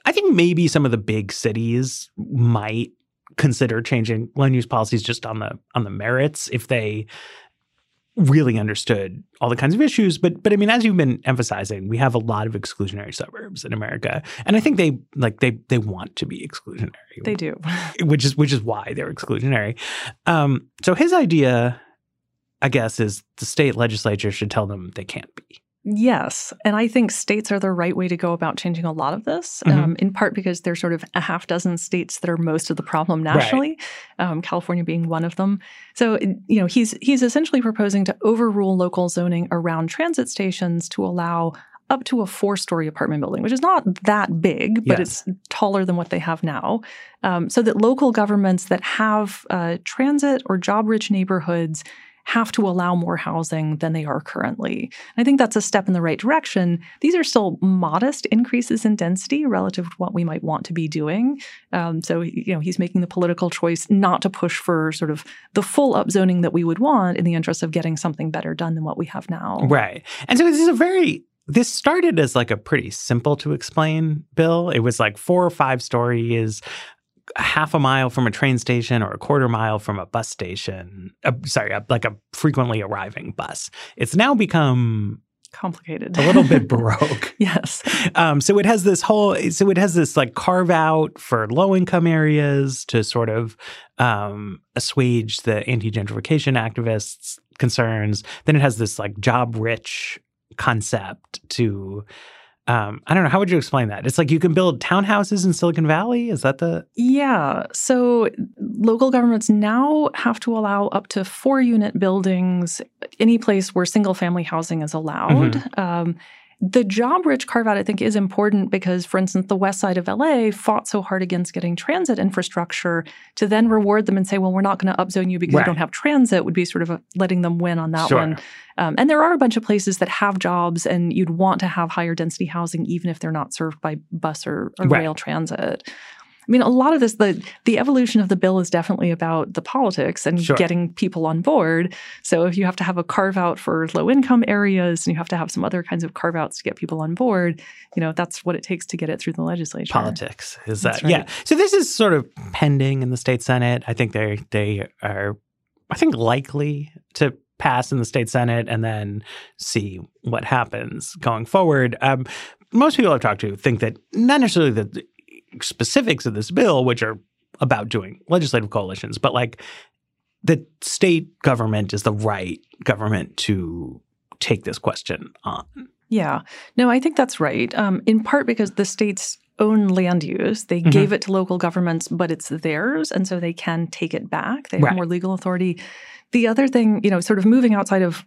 I think maybe some of the big cities might consider changing land use policies just on the on the merits if they really understood all the kinds of issues but but i mean as you've been emphasizing we have a lot of exclusionary suburbs in america and i think they like they they want to be exclusionary They do. which is which is why they're exclusionary um so his idea i guess is the state legislature should tell them they can't be Yes. And I think states are the right way to go about changing a lot of this, Mhm. um, in part because there's sort of a half dozen states that are most of the problem nationally, um, California being one of them. So, you know, he's he's essentially proposing to overrule local zoning around transit stations to allow up to a four story apartment building, which is not that big, but Yes. it's taller than what they have now. Um, so that local governments that have uh, transit or job rich neighborhoods have to allow more housing than they are currently. I think that's a step in the right direction. These are still modest increases in density relative to what we might want to be doing. Um, so, you know, he's making the political choice not to push for sort of the full upzoning that we would want in the interest of getting something better done than what we have now. Right. And so this is a very this started as like a pretty simple to explain bill. It was like four or five stories, a half a mile from a train station or a quarter mile from a bus station. Uh, sorry, a, like a frequently arriving bus. It's now become Complicated. a little bit baroque. yes. Um, so it has this whole, so it has this like carve out for low income areas to sort of um, assuage the anti gentrification activists' concerns. Then it has this like job rich concept to, um, I don't know, how would you explain that? It's like you can build townhouses in Silicon Valley. Is that the, Yeah. So local governments now have to allow up to four unit buildings any place where single family housing is allowed. Um, the job rich carve out, I think, is important because, for instance, the west side of LA fought so hard against getting transit infrastructure to then reward them and say, well, we're not going to upzone you because Right. you don't have transit would be sort of a, letting them win on that Sure. one. Um, and there are a bunch of places that have jobs and you'd want to have higher density housing even if they're not served by bus or, or Right. rail transit. I mean, a lot of this, the the evolution of the bill is definitely about the politics and Sure. getting people on board. So if you have to have a carve out for low income areas and you have to have some other kinds of carve outs to get people on board, you know, that's what it takes to get it through the legislature. politics is that yeah so this is sort of pending in the state senate i think they they are i think likely to pass in the state senate and then see what happens going forward um, most people i've talked to think that not necessarily the specifics of this bill which are about doing legislative coalitions but like the state government is the right government to take this question on Yeah. No, I think that's right. Um, in part because the states own land use. They Mhm. gave it to local governments, but it's theirs. And so they can take it back. They have Right. more legal authority. The other thing, you know, sort of moving outside of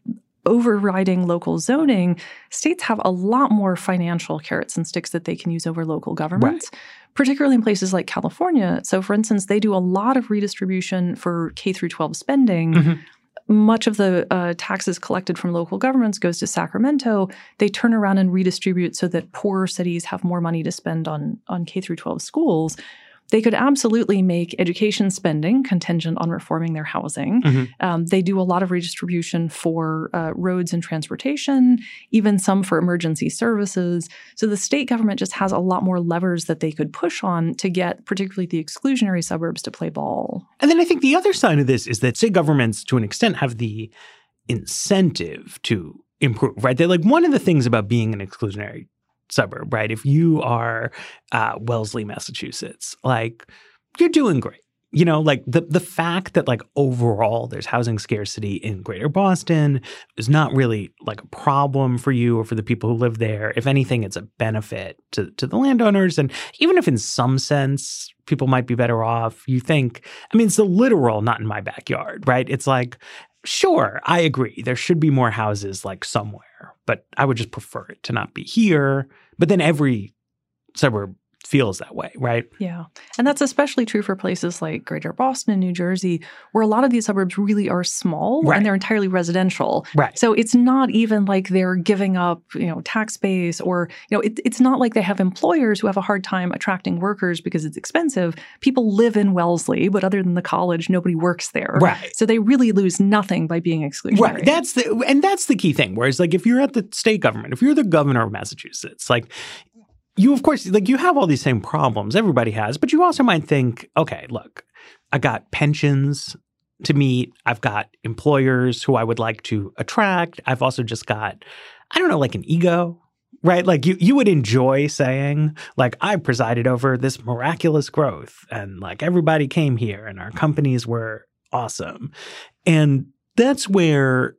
overriding local zoning, states have a lot more financial carrots and sticks that they can use over local governments, particularly in places like California. So, for instance, they do a lot of redistribution for K through 12 spending Mhm. much of the uh, taxes collected from local governments goes to Sacramento. They turn around and redistribute so that poorer cities have more money to spend on on K through 12 schools. They could absolutely make education spending contingent on reforming their housing. Mm-hmm. Um, they do a lot of redistribution for uh, roads and transportation, even some for emergency services. So the state government just has a lot more levers that they could push on to get, particularly the exclusionary suburbs, to play ball. And then I think the other side of this is that state governments, to an extent, have the incentive to improve, right? They're like one of the things about being an exclusionary suburb, right? If you are uh, Wellesley, Massachusetts, like you're doing great. You know, like the the fact that like overall there's housing scarcity in Greater Boston is not really like a problem for you or for the people who live there. If anything, it's a benefit to to the landowners. And even if in some sense people might be better off, you think, I mean, it's the literal not in my backyard, right? It's like Sure, I agree. There should be more houses like somewhere, but I would just prefer it to not be here. But then every suburb feels that way, right? Yeah. And that's especially true for places like Greater Boston and New Jersey, where a lot of these suburbs really are small right. and they're entirely residential. Right. So it's not even like they're giving up, you know, tax base or, you know, it, it's not like they have employers who have a hard time attracting workers because it's expensive. People live in Wellesley, but other than the college, nobody works there. Right. So they really lose nothing by being exclusionary. Right. That's the and that's the key thing. Whereas like if you're at the state government, if you're the governor of Massachusetts, like you of course like you have all these same problems. Everybody has. But you also might think okay look i got pensions to meet. I've got employers who i would like to attract. I've also just got i don't know like an ego right? Like you you would enjoy saying like i presided over this miraculous growth and like everybody came here and our companies were awesome. And that's where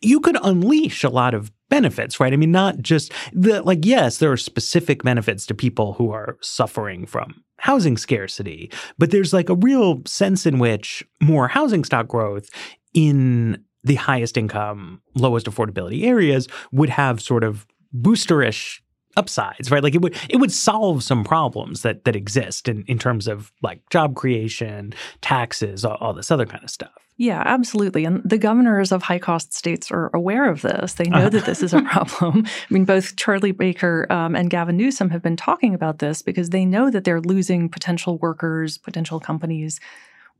you could unleash a lot of benefits, right? I mean, not just the like, yes, there are specific benefits to people who are suffering from housing scarcity, but there's like a real sense in which more housing stock growth in the highest income, lowest affordability areas would have sort of boosterish upsides, right? Like it would it would solve some problems that that exist in, in terms of like job creation, taxes, all, all this other kind of stuff. Yeah, absolutely. And the governors of high cost states are aware of this. They know uh-huh. that this is a problem. I mean, both Charlie Baker um, and Gavin Newsom have been talking about this because they know that they're losing potential workers, potential companies.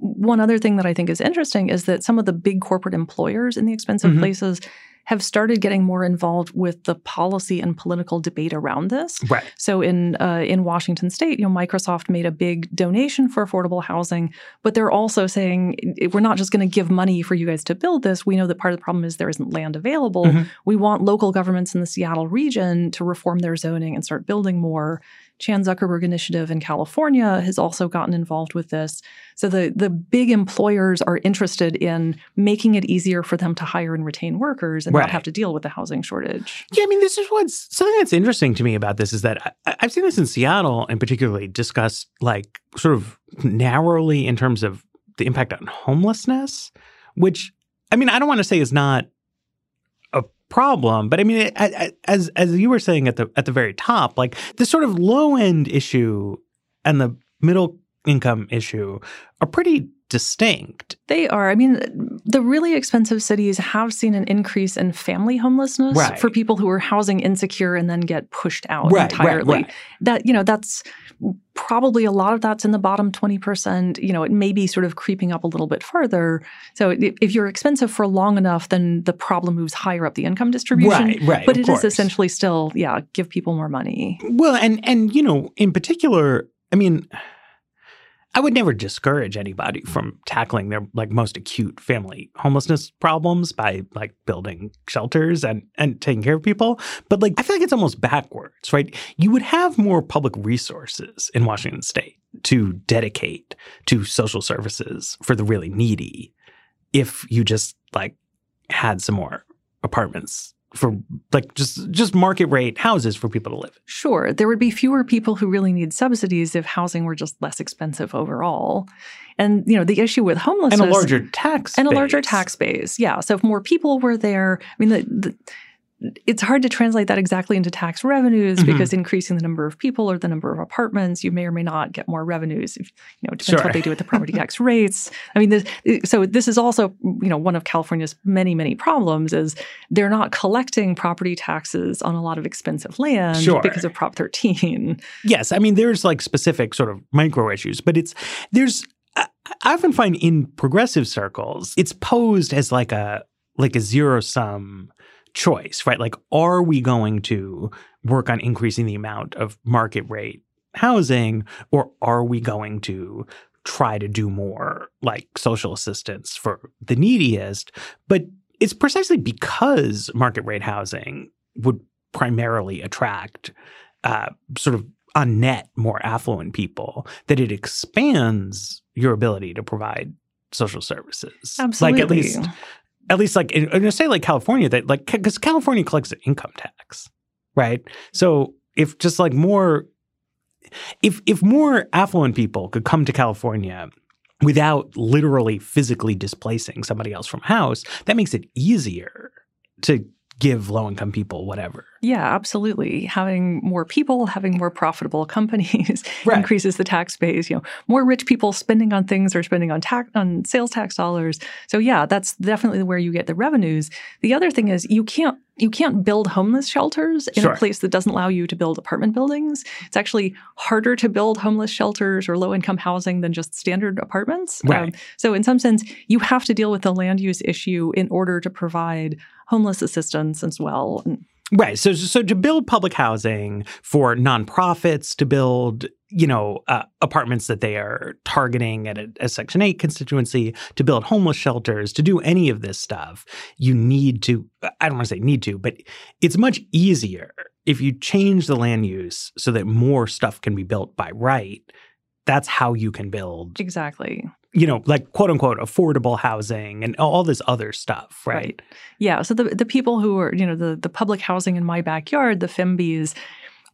One other thing that I think is interesting is that some of the big corporate employers in the expensive mm-hmm. places have started getting more involved with the policy and political debate around this. Right. So in uh, in Washington State, you know, Microsoft made a big donation for affordable housing, but they're also saying we're not just going to give money for you guys to build this. We know that part of the problem is there isn't land available. Mm-hmm. We want local governments in the Seattle region to reform their zoning and start building more. Chan Zuckerberg Initiative in California has also gotten involved with this. So the, the big employers are interested in making it easier for them to hire and retain workers and right. not have to deal with the housing shortage. Yeah, I mean, this is what's something that's interesting to me about this is that I, I've seen this in Seattle and particularly discussed like sort of narrowly in terms of the impact on homelessness, which I mean, I don't want to say is not problem. But I mean, it, as as you were saying at the at the very top, like the sort of low end issue and the middle income issue are pretty distinct. They are. I mean, the really expensive cities have seen an increase in family homelessness right. for people who are housing insecure and then get pushed out right, entirely. Right, that, you know, that's probably a lot of that's in the bottom 20%. You know, it may be sort of creeping up a little bit further. So if you're expensive for long enough, then the problem moves higher up the income distribution. Right, right. But it course. is essentially still, yeah, give people more money. Well, and and you know, in particular, I mean, I would never discourage anybody mm. from tackling their like most acute family homelessness problems by like building shelters and and taking care of people. But like I feel like it's almost backwards, right? You would have more public resources in Washington state to dedicate to social services for the really needy if you just like had some more apartments for like just just market rate houses for people to live. Sure, there would be fewer people who really need subsidies if housing were just less expensive overall. And you know, the issue with homelessness and a larger tax and base. a larger tax base. Yeah, so if more people were there, I mean the, the it's hard to translate that exactly into tax revenues mm-hmm. because increasing the number of people or the number of apartments, you may or may not get more revenues. If, you know, it depends sure. what they do with the property tax rates. I mean, this, so this is also, you know, one of California's many, many problems is they're not collecting property taxes on a lot of expensive land sure. because of Prop 13. Yes, I mean, there's like specific sort of micro issues, but it's there's I often find in progressive circles, it's posed as like a like a zero sum choice, right? Like, are we going to work on increasing the amount of market rate housing, or are we going to try to do more like social assistance for the neediest? But it's precisely because market rate housing would primarily attract uh, sort of on net more affluent people that it expands your ability to provide social services. Absolutely. Like at least at least like in, in a state like California that like because California collects an income tax, right? So if just like more if if more affluent people could come to California without literally physically displacing somebody else from house, that makes it easier to give low income people whatever. Yeah, absolutely. Having more people, having more profitable companies right. increases the tax base. You know, more rich people spending on things or spending on tax on sales tax dollars. So yeah, that's definitely where you get the revenues. The other thing is you can't you can't build homeless shelters in sure. a place that doesn't allow you to build apartment buildings. It's actually harder to build homeless shelters or low income housing than just standard apartments. Right. Um, so, in some sense, you have to deal with the land use issue in order to provide homeless assistance as well. Right. So, so to build public housing for nonprofits, to build, you know, uh, apartments that they are targeting at a, a, Section 8 constituency, to build homeless shelters, to do any of this stuff, you need to, I don't want to say need to, but it's much easier if you change the land use so that more stuff can be built by right. That's how you can build. Exactly you know, like quote unquote affordable housing and all this other stuff, right? right? Yeah. So the the people who are, you know, the the public housing in my backyard, the PHIMBYs,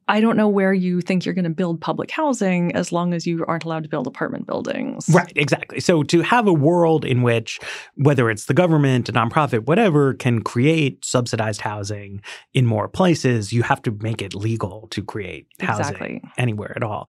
I don't know where you think you're going to build public housing as long as you aren't allowed to build apartment buildings. Right, exactly. So to have a world in which whether it's the government, a nonprofit, whatever can create subsidized housing in more places, you have to make it legal to create housing exactly. anywhere at all.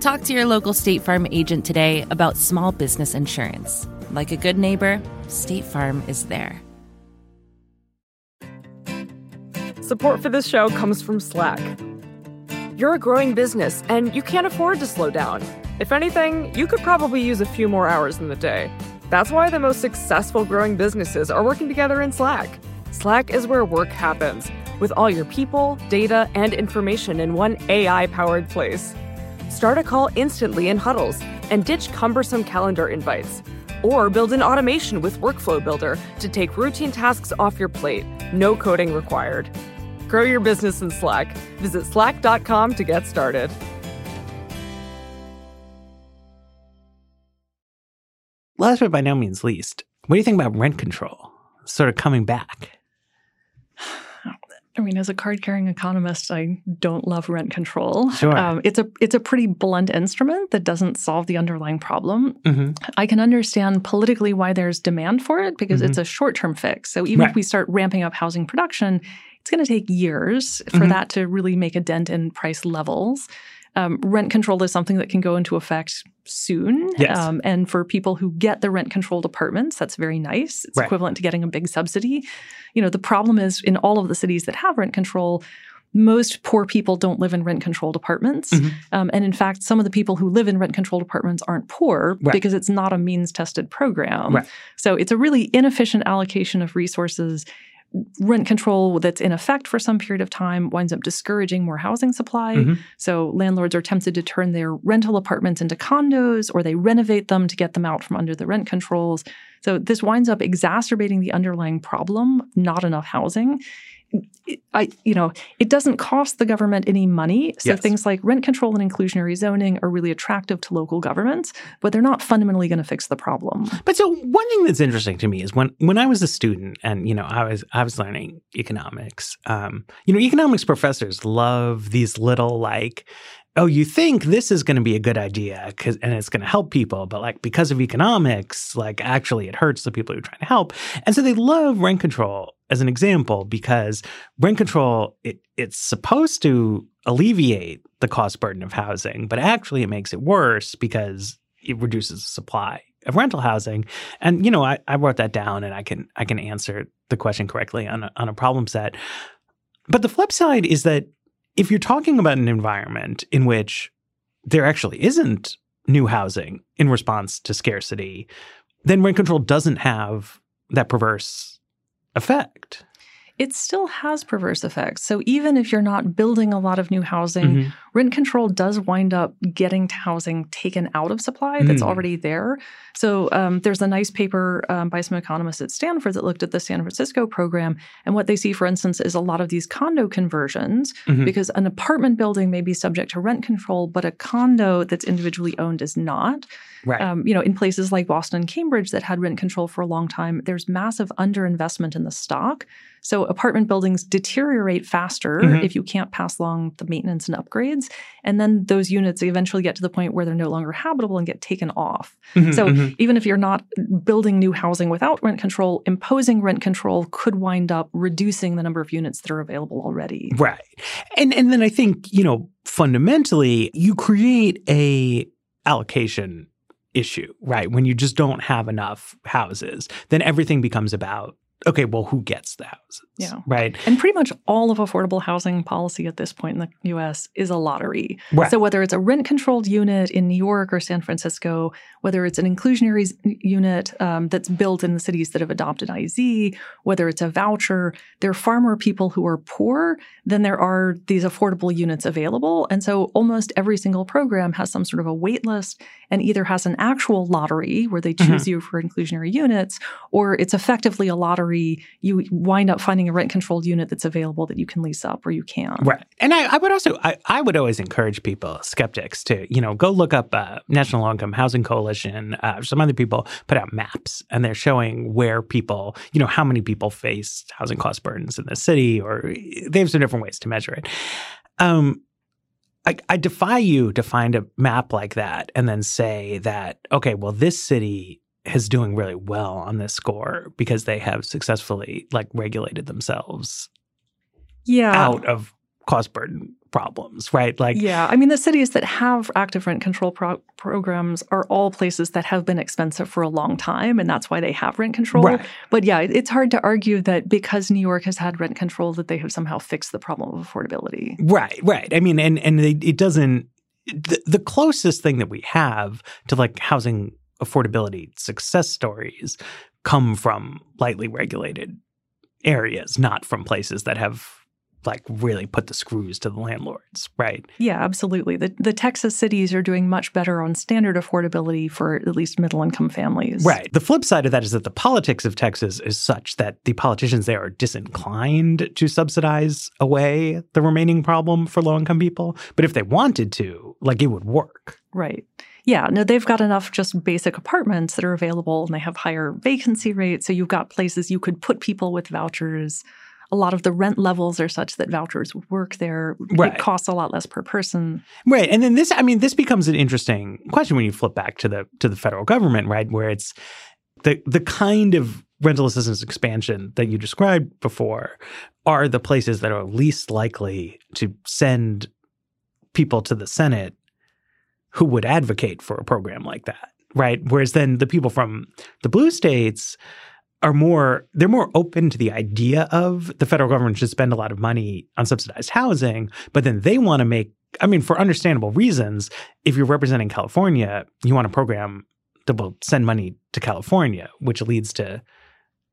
Talk to your local State Farm agent today about small business insurance. Like a good neighbor, State Farm is there. Support for this show comes from Slack. You're a growing business and you can't afford to slow down. If anything, you could probably use a few more hours in the day. That's why the most successful growing businesses are working together in Slack. Slack is where work happens, with all your people, data, and information in one AI powered place. Start a call instantly in huddles and ditch cumbersome calendar invites. Or build an automation with Workflow Builder to take routine tasks off your plate. No coding required. Grow your business in Slack. Visit slack.com to get started. Last but by no means least, what do you think about rent control? Sort of coming back. I mean, as a card-carrying economist, I don't love rent control. Sure. Um, it's a it's a pretty blunt instrument that doesn't solve the underlying problem. Mm-hmm. I can understand politically why there's demand for it because mm-hmm. it's a short-term fix. So even right. if we start ramping up housing production, it's going to take years for mm-hmm. that to really make a dent in price levels. Um, rent control is something that can go into effect soon. Yes. Um, and for people who get the rent controlled apartments, that's very nice. It's right. equivalent to getting a big subsidy. You know, the problem is in all of the cities that have rent control, most poor people don't live in rent controlled apartments. Mm-hmm. Um, and in fact, some of the people who live in rent controlled apartments aren't poor right. because it's not a means tested program. Right. So it's a really inefficient allocation of resources rent control that's in effect for some period of time winds up discouraging more housing supply. Mm-hmm. So landlords are tempted to turn their rental apartments into condos or they renovate them to get them out from under the rent controls. So this winds up exacerbating the underlying problem, not enough housing. I, you know, it doesn't cost the government any money. So Yes. things like rent control and inclusionary zoning are really attractive to local governments, but they're not fundamentally going to fix the problem. But so one thing that's interesting to me is when when I was a student and you know I was I was learning economics. Um, you know, economics professors love these little like, oh, you think this is going to be a good idea and it's going to help people, but like because of economics, like actually it hurts the people you're trying to help, and so they love rent control as an example because rent control it it's supposed to alleviate the cost burden of housing, but actually it makes it worse because it reduces the supply of rental housing. And you know, I, I wrote that down, and I can I can answer the question correctly on a, on a problem set. But the flip side is that if you're talking about an environment in which there actually isn't new housing in response to scarcity, then rent control doesn't have that perverse effect. It still has perverse effects. So even if you're not building a lot of new housing, Mhm. rent control does wind up getting to housing taken out of supply that's Mm. already there. So um, there's a nice paper um, by some economists at Stanford that looked at the San Francisco program. And what they see, for instance, is a lot of these condo conversions Mhm. because an apartment building may be subject to rent control, but a condo that's individually owned is not. Right. Um, you know, in places like Boston and Cambridge that had rent control for a long time, there's massive underinvestment in the stock. So apartment buildings deteriorate faster Mhm. if you can't pass along the maintenance and upgrades. And then those units eventually get to the point where they're no longer habitable and get taken off. Mhm, So mhm. even if you're not building new housing without rent control, imposing rent control could wind up reducing the number of units that are available already. Right. And and then I think, you know, fundamentally you create a allocation issue, right? When you just don't have enough houses, then everything becomes about okay, well who gets the houses? Yeah. Right? And pretty much all of affordable housing policy at this point in the US is a lottery. Right. So whether it's a rent controlled unit in New York or San Francisco, whether it's an inclusionary unit um, that's built in the cities that have adopted IZ, whether it's a voucher, there are far more people who are poor than there are these affordable units available. And so almost every single program has some sort of a wait list and either has an actual lottery where they choose you for inclusionary units, or it's effectively a lottery. You wind up finding a rent controlled unit that's available that you can lease up or you can't. Right. And I, I would also, I, I would always encourage people, skeptics, to, you know, go look up uh, National Low Income Housing Coalition. Uh, some other people put out maps and they're showing where people, you know, how many people face housing cost burdens in the city, or they have some different ways to measure it. Um, I, I defy you to find a map like that and then say that, okay, well, this city is doing really well on this score because they have successfully like regulated themselves Yeah. out of cost burden problems, right? Like, yeah, I mean, the cities that have active rent control pro- programs are all places that have been expensive for a long time, and that's why they have rent control. Right. But yeah, it's hard to argue that because New York has had rent control, that they have somehow fixed the problem of affordability. right, right. I mean, and and it, it doesn't. The, the closest thing that we have to like housing affordability success stories come from lightly regulated areas, not from places that have like really put the screws to the landlords, right? Yeah, absolutely. The the Texas cities are doing much better on standard affordability for at least middle income families. Right. The flip side of that is that the politics of Texas is such that the politicians there are disinclined to subsidize away the remaining problem for low income people. But if they wanted to, like it would work. Right. Yeah, no, they've got enough just basic apartments that are available and they have higher vacancy rates. So you've got places you could put people with vouchers. A lot of the rent levels are such that vouchers would work there. Right. It costs a lot less per person. Right. And then this I mean this becomes an interesting question when you flip back to the to the federal government, right? Where it's the the kind of rental assistance expansion that you described before are the places that are least likely to send people to the Senate who would advocate for a program like that, right? Whereas then the people from the blue states are more they're more open to the idea of the federal government should spend a lot of money on subsidized housing, but then they want to make I mean for understandable reasons, if you're representing California, you want a program that will send money to California, which leads to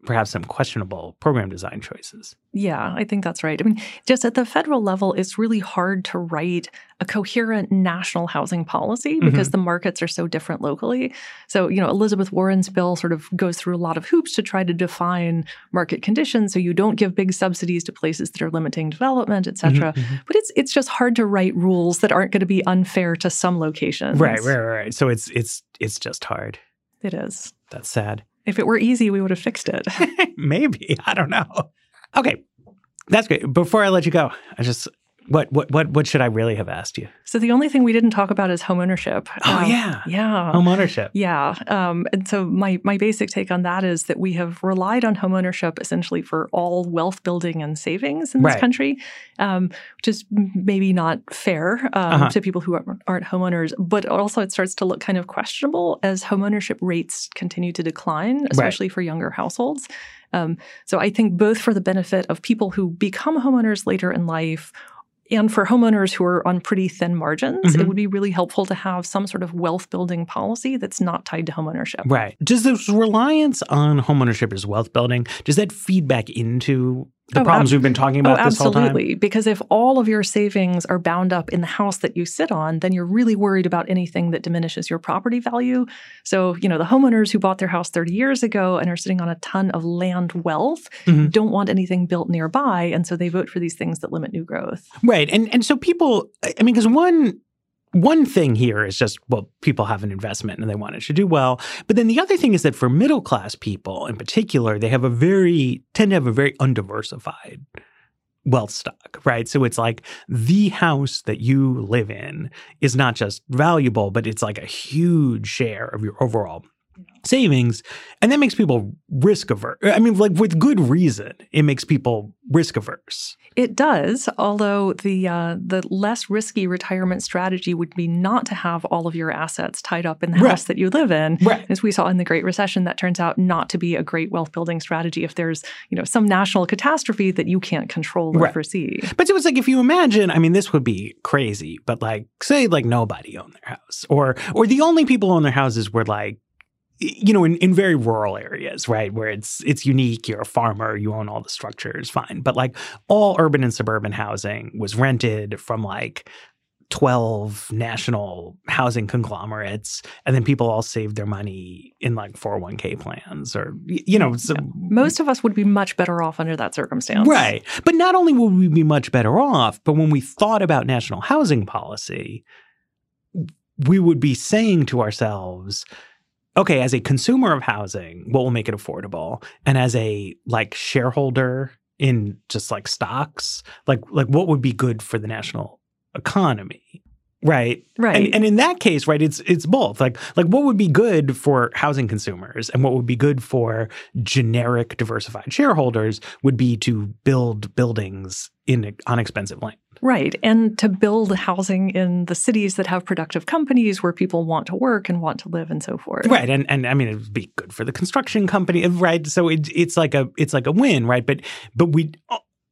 perhaps some questionable program design choices. Yeah, I think that's right. I mean, just at the federal level, it's really hard to write a coherent national housing policy because mm-hmm. the markets are so different locally. So, you know, Elizabeth Warren's bill sort of goes through a lot of hoops to try to define market conditions so you don't give big subsidies to places that are limiting development, et cetera. Mm-hmm, mm-hmm. But it's it's just hard to write rules that aren't going to be unfair to some locations. Right, right, right. So it's it's it's just hard. It is. That's sad. If it were easy, we would have fixed it. Maybe. I don't know. Okay. That's great. Before I let you go, I just what what what what should I really have asked you? So the only thing we didn't talk about is homeownership. Oh um, yeah, yeah, homeownership. Yeah, um, and so my my basic take on that is that we have relied on homeownership essentially for all wealth building and savings in this right. country, um, which is maybe not fair um, uh-huh. to people who aren't, aren't homeowners. But also, it starts to look kind of questionable as homeownership rates continue to decline, especially right. for younger households. Um, so I think both for the benefit of people who become homeowners later in life and for homeowners who are on pretty thin margins, mm-hmm. it would be really helpful to have some sort of wealth building policy that's not tied to homeownership. Right. Does this reliance on homeownership as wealth building, does that feed back into the oh, problems ab- we've been talking about oh, this whole time? Absolutely. Because if all of your savings are bound up in the house that you sit on, then you're really worried about anything that diminishes your property value. So, you know, the homeowners who bought their house 30 years ago and are sitting on a ton of land wealth mm-hmm. don't want anything built nearby. And so they vote for these things that limit new growth. Right. And and so people I mean, because one one thing here is just, well, people have an investment and they want it to do well. But then the other thing is that for middle class people in particular, they have a very, tend to have a very undiversified wealth stock, right? So it's like the house that you live in is not just valuable, but it's like a huge share of your overall savings. And that makes people risk averse. I mean, like with good reason, it makes people risk averse. It does, although the uh, the less risky retirement strategy would be not to have all of your assets tied up in the right. house that you live in. Right. As we saw in the Great Recession, that turns out not to be a great wealth building strategy if there's you know some national catastrophe that you can't control or right. foresee. But so it's like if you imagine, I mean, this would be crazy, but like say like nobody owned their house, or or the only people own their houses were like you know, in, in very rural areas, right, where it's it's unique, you're a farmer, you own all the structures, fine. But like all urban and suburban housing was rented from like 12 national housing conglomerates and then people all saved their money in like 401k plans or you know so, yeah. most of us would be much better off under that circumstance right but not only would we be much better off but when we thought about national housing policy we would be saying to ourselves okay, as a consumer of housing, what will make it affordable? And as a like shareholder in just like stocks, like like what would be good for the national economy? Right. Right. And, and in that case, right, it's it's both. Like like what would be good for housing consumers and what would be good for generic diversified shareholders would be to build buildings in on expensive land. Right. And to build housing in the cities that have productive companies where people want to work and want to live and so forth. Right. And and I mean it would be good for the construction company, right? So it, it's like a it's like a win, right? But but we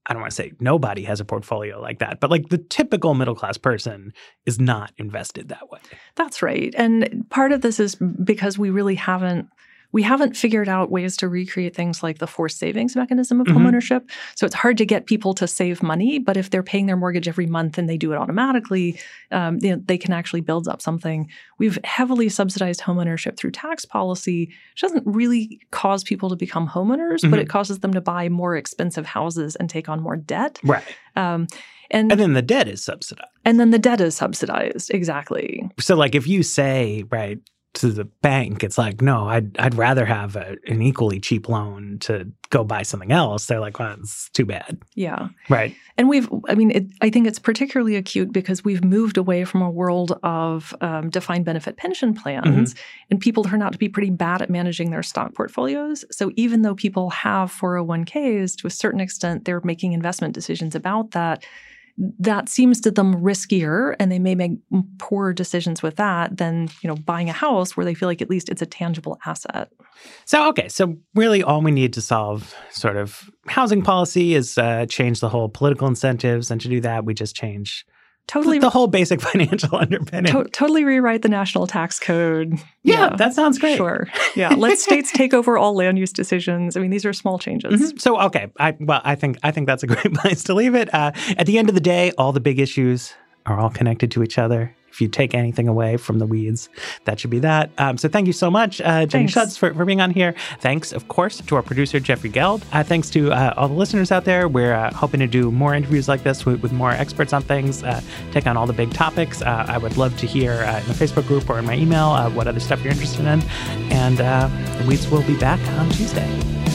I don't want to say nobody has a portfolio like that, but like the typical middle class person is not invested that way. That's right. And part of this is because we really haven't we haven't figured out ways to recreate things like the forced savings mechanism of mm-hmm. homeownership. So it's hard to get people to save money, but if they're paying their mortgage every month and they do it automatically, um, you know, they can actually build up something. We've heavily subsidized homeownership through tax policy, which doesn't really cause people to become homeowners, mm-hmm. but it causes them to buy more expensive houses and take on more debt. Right. Um, and, and then the debt is subsidized. And then the debt is subsidized, exactly. So, like, if you say, right, to the bank, it's like, no, I'd I'd rather have a, an equally cheap loan to go buy something else. They're like, well, it's too bad. Yeah. Right. And we've, I mean, it, I think it's particularly acute because we've moved away from a world of um, defined benefit pension plans, mm-hmm. and people turn out to be pretty bad at managing their stock portfolios. So even though people have 401ks, to a certain extent, they're making investment decisions about that that seems to them riskier and they may make poor decisions with that than you know buying a house where they feel like at least it's a tangible asset. So okay so really all we need to solve sort of housing policy is uh, change the whole political incentives and to do that we just change totally the whole basic financial underpinning. To- totally rewrite the national tax code. Yeah, yeah, that sounds great. Sure. Yeah, let states take over all land use decisions. I mean, these are small changes. Mm-hmm. So, okay, I well, I think I think that's a great place to leave it. Uh, at the end of the day, all the big issues are all connected to each other if you take anything away from the weeds, that should be that. Um, so thank you so much, uh, Jenny Schuetz, for, for being on here. Thanks, of course, to our producer, Jeffrey Geld. Uh, thanks to uh, all the listeners out there. We're uh, hoping to do more interviews like this with, with more experts on things, uh, take on all the big topics. Uh, I would love to hear in the Facebook group or in my email what other stuff you're interested in. And the Weeds will be back on Tuesday.